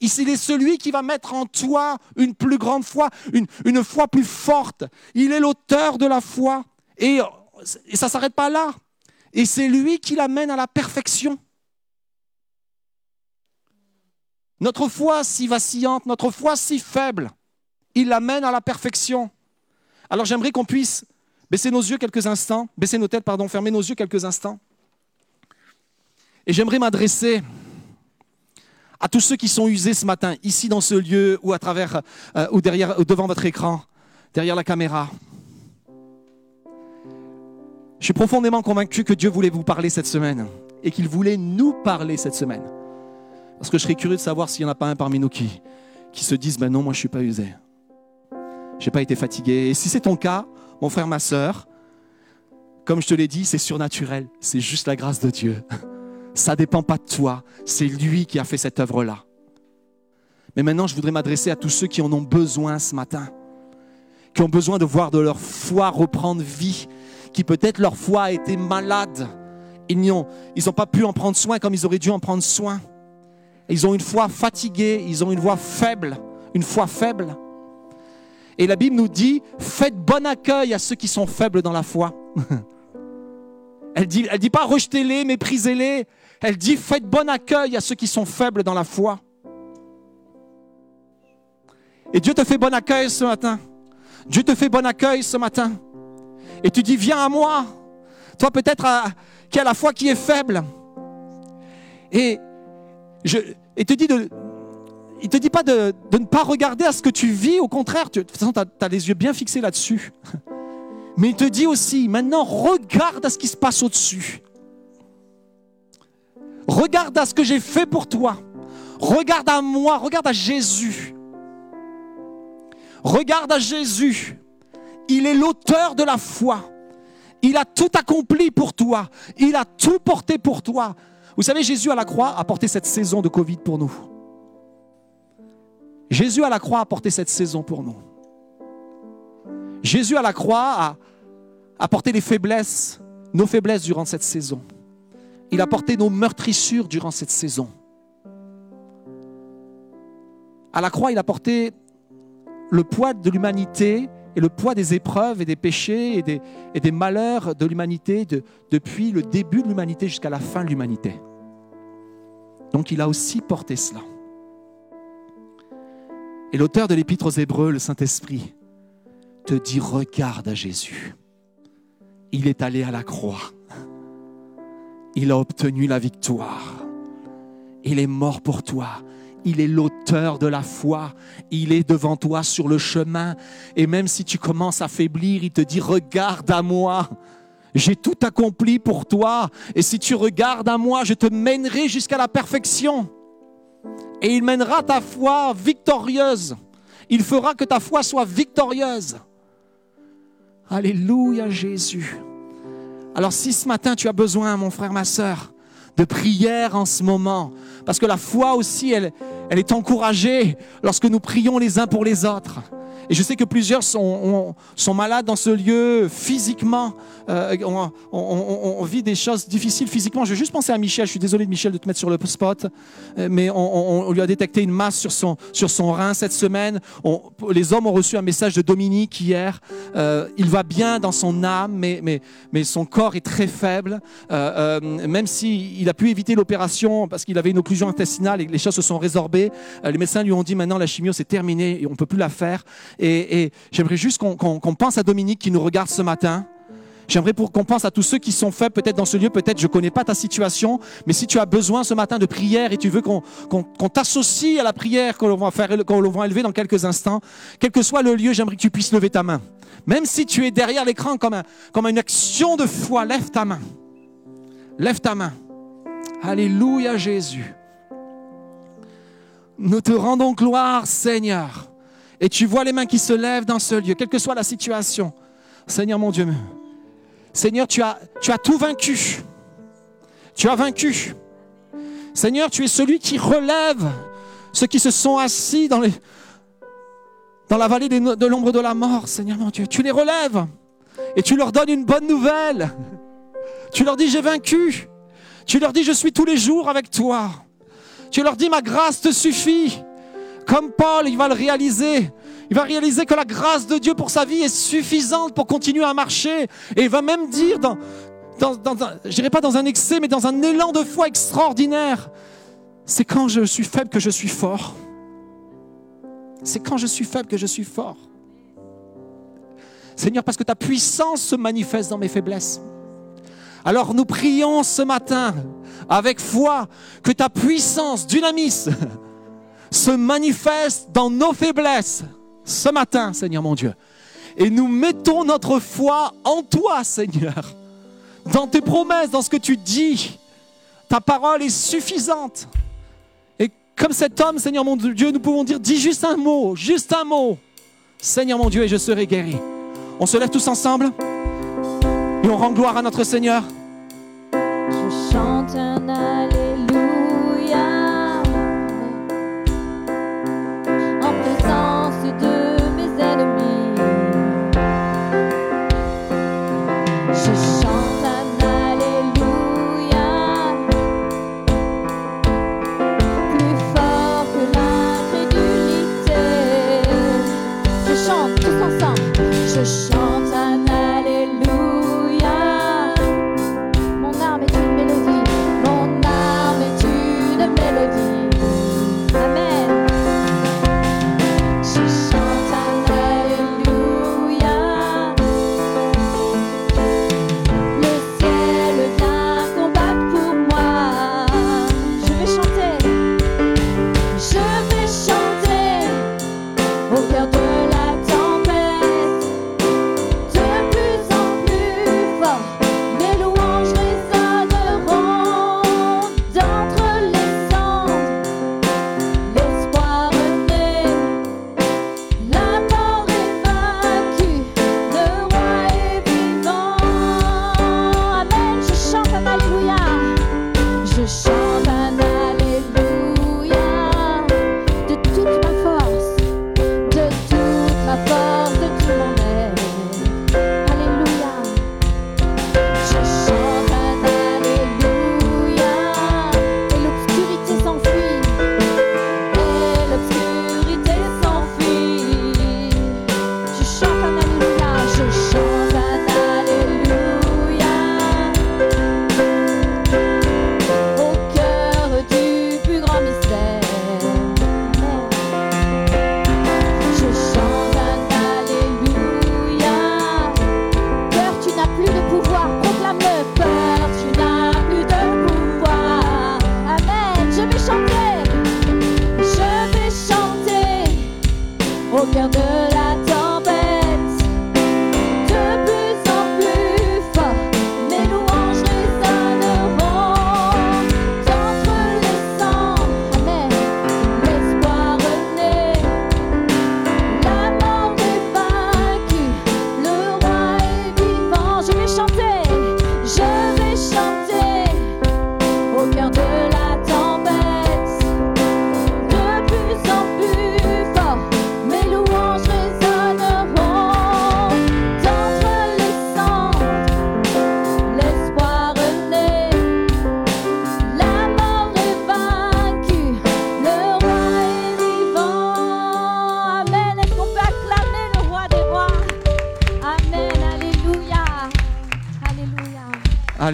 Il est celui qui va mettre en toi une plus grande foi, une, une foi plus forte. Il est l'auteur de la foi. Et, et ça ne s'arrête pas là. Et c'est lui qui l'amène à la perfection. Notre foi si vacillante, notre foi si faible, il l'amène à la perfection. Alors j'aimerais qu'on puisse baisser nos yeux quelques instants, baisser nos têtes, pardon, fermer nos yeux quelques instants. Et j'aimerais m'adresser à tous ceux qui sont usés ce matin, ici dans ce lieu ou à travers euh, ou derrière ou devant votre écran, derrière la caméra. Je suis profondément convaincu que Dieu voulait vous parler cette semaine et qu'il voulait nous parler cette semaine. Parce que je serais curieux de savoir s'il n'y en a pas un parmi nous qui, se disent ben non, moi je ne suis pas usé. j'ai pas été fatigué. Et si c'est ton cas, mon frère, ma soeur, comme je te l'ai dit, c'est surnaturel. C'est juste la grâce de Dieu. [laughs] Ça dépend pas de toi. C'est lui qui a fait cette œuvre-là. Mais maintenant, je voudrais m'adresser à tous ceux qui en ont besoin ce matin, qui ont besoin de voir de leur foi reprendre vie, qui peut-être leur foi a été malade. Ils n'ont pas pu en prendre soin comme ils auraient dû en prendre soin. Ils ont une foi fatiguée, ils ont une voix faible, une foi faible. Et la Bible nous dit, faites bon accueil à ceux qui sont faibles dans la foi. [laughs] elle dit, dit pas rejetez-les, méprisez-les. Elle dit, faites bon accueil à ceux qui sont faibles dans la foi. Et Dieu te fait bon accueil ce matin. Dieu te fait bon accueil ce matin. Et tu dis, viens à moi. Toi peut-être qui a la foi qui est faible. Et, et te dit de, il ne te dit pas de, ne pas regarder à ce que tu vis, au contraire, de toute façon, tu as, les yeux bien fixés là-dessus. [laughs] Mais il te dit aussi, maintenant, regarde à ce qui se passe au-dessus. Regarde à ce que j'ai fait pour toi. Regarde à moi, regarde à Jésus. Regarde à Jésus. Il est l'auteur de la foi. Il a tout accompli pour toi. Il a tout porté pour toi. Vous savez, Jésus à la croix a porté cette saison de Covid pour nous. Jésus à la croix a porté cette saison pour nous. Jésus à la croix a, porté les faiblesses, nos faiblesses durant cette saison. Il a porté nos meurtrissures durant cette saison. À la croix, il a porté le poids de l'humanité et le poids des épreuves et des péchés et des, malheurs de l'humanité depuis le début de l'humanité jusqu'à la fin de l'humanité. Donc il a aussi porté cela. Et l'auteur de l'épître aux Hébreux, le Saint-Esprit, te dit, regarde à Jésus. Il est allé à la croix. Il a obtenu la victoire. Il est mort pour toi. Il est l'auteur de la foi. Il est devant toi sur le chemin. Et même si tu commences à faiblir, il te dit, regarde à moi. J'ai tout accompli pour toi. Et si tu regardes à moi, je te mènerai jusqu'à la perfection et il mènera ta foi victorieuse. Il fera que ta foi soit victorieuse. Alléluia Jésus. Alors si ce matin tu as besoin, mon frère, ma soeur, de prière en ce moment, parce que la foi aussi, elle, elle est encouragée lorsque nous prions les uns pour les autres. Et je sais que plusieurs sont, malades dans ce lieu physiquement. Euh, on, vit des choses difficiles physiquement. Je vais juste penser à Michel. Je suis désolé Michel de te mettre sur le spot, euh, mais on, lui a détecté une masse sur son, sur son rein cette semaine. les hommes ont reçu un message de Dominique hier. Euh, il va bien dans son âme, mais, mais, mais son corps est très faible. même s'il il a pu éviter l'opération parce qu'il avait une occlusion intestinale et les choses se sont résorbées, les médecins lui ont dit maintenant la chimio c'est terminé et on ne peut plus la faire. Et, j'aimerais juste qu'on pense à Dominique qui nous regarde ce matin. J'aimerais qu'on pense à tous ceux qui sont faits peut-être dans ce lieu, peut-être je ne connais pas ta situation, mais si tu as besoin ce matin de prière et tu veux qu'on t'associe à la prière qu'on va, faire, va élever dans quelques instants, quel que soit le lieu, j'aimerais que tu puisses lever ta main. Même si tu es derrière l'écran comme, comme une action de foi, lève ta main. Lève ta main. Alléluia Jésus. Nous te rendons gloire Seigneur. Et tu vois les mains qui se lèvent dans ce lieu, quelle que soit la situation. Seigneur mon Dieu, Seigneur, tu as, tout vaincu. Tu as vaincu. Seigneur, tu es celui qui relève ceux qui se sont assis dans la vallée de l'ombre de la mort. Seigneur mon Dieu, tu les relèves et tu leur donnes une bonne nouvelle. Tu leur dis, j'ai vaincu. Tu leur dis, je suis tous les jours avec toi. Tu leur dis, ma grâce te suffit. Comme Paul, il va le réaliser. Il va réaliser que la grâce de Dieu pour sa vie est suffisante pour continuer à marcher. Et il va même dire, dans, dans, je dirais pas dans un excès, mais dans un élan de foi extraordinaire, c'est quand je suis faible que je suis fort. C'est quand je suis faible que je suis fort. Seigneur, parce que ta puissance se manifeste dans mes faiblesses. Alors nous prions ce matin avec foi que ta puissance, dynamis, se manifeste dans nos faiblesses ce matin, Seigneur mon Dieu. Et nous mettons notre foi en toi, Seigneur, dans tes promesses, dans ce que tu dis. Ta parole est suffisante. Et comme cet homme, Seigneur mon Dieu, nous pouvons dire, dis juste un mot, juste un mot. Seigneur mon Dieu, et je serai guéri. On se lève tous ensemble et on rend gloire à notre Seigneur.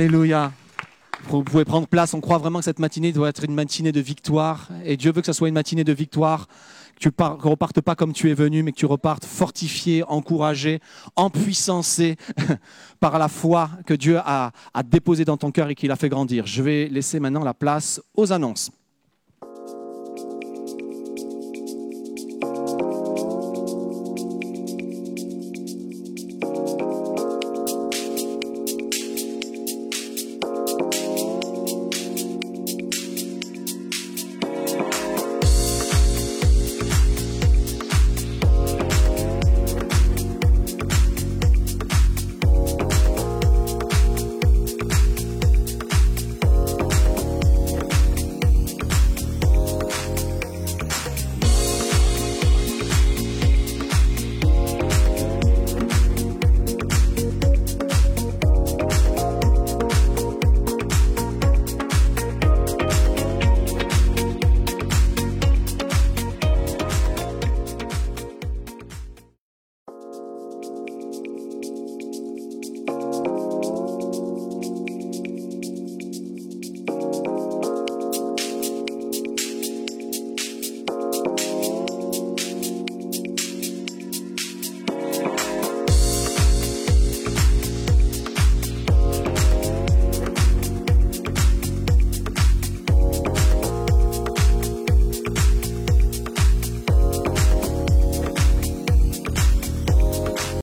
Alléluia. Vous pouvez prendre place. On croit vraiment que cette matinée doit être une matinée de victoire. Et Dieu veut que ça soit une matinée de victoire. Que tu ne repartes pas comme tu es venu, mais que tu repartes fortifié, encouragé, empuissancé [laughs] par la foi que Dieu a, a déposée dans ton cœur et qu'il a fait grandir. Je vais laisser maintenant la place aux annonces.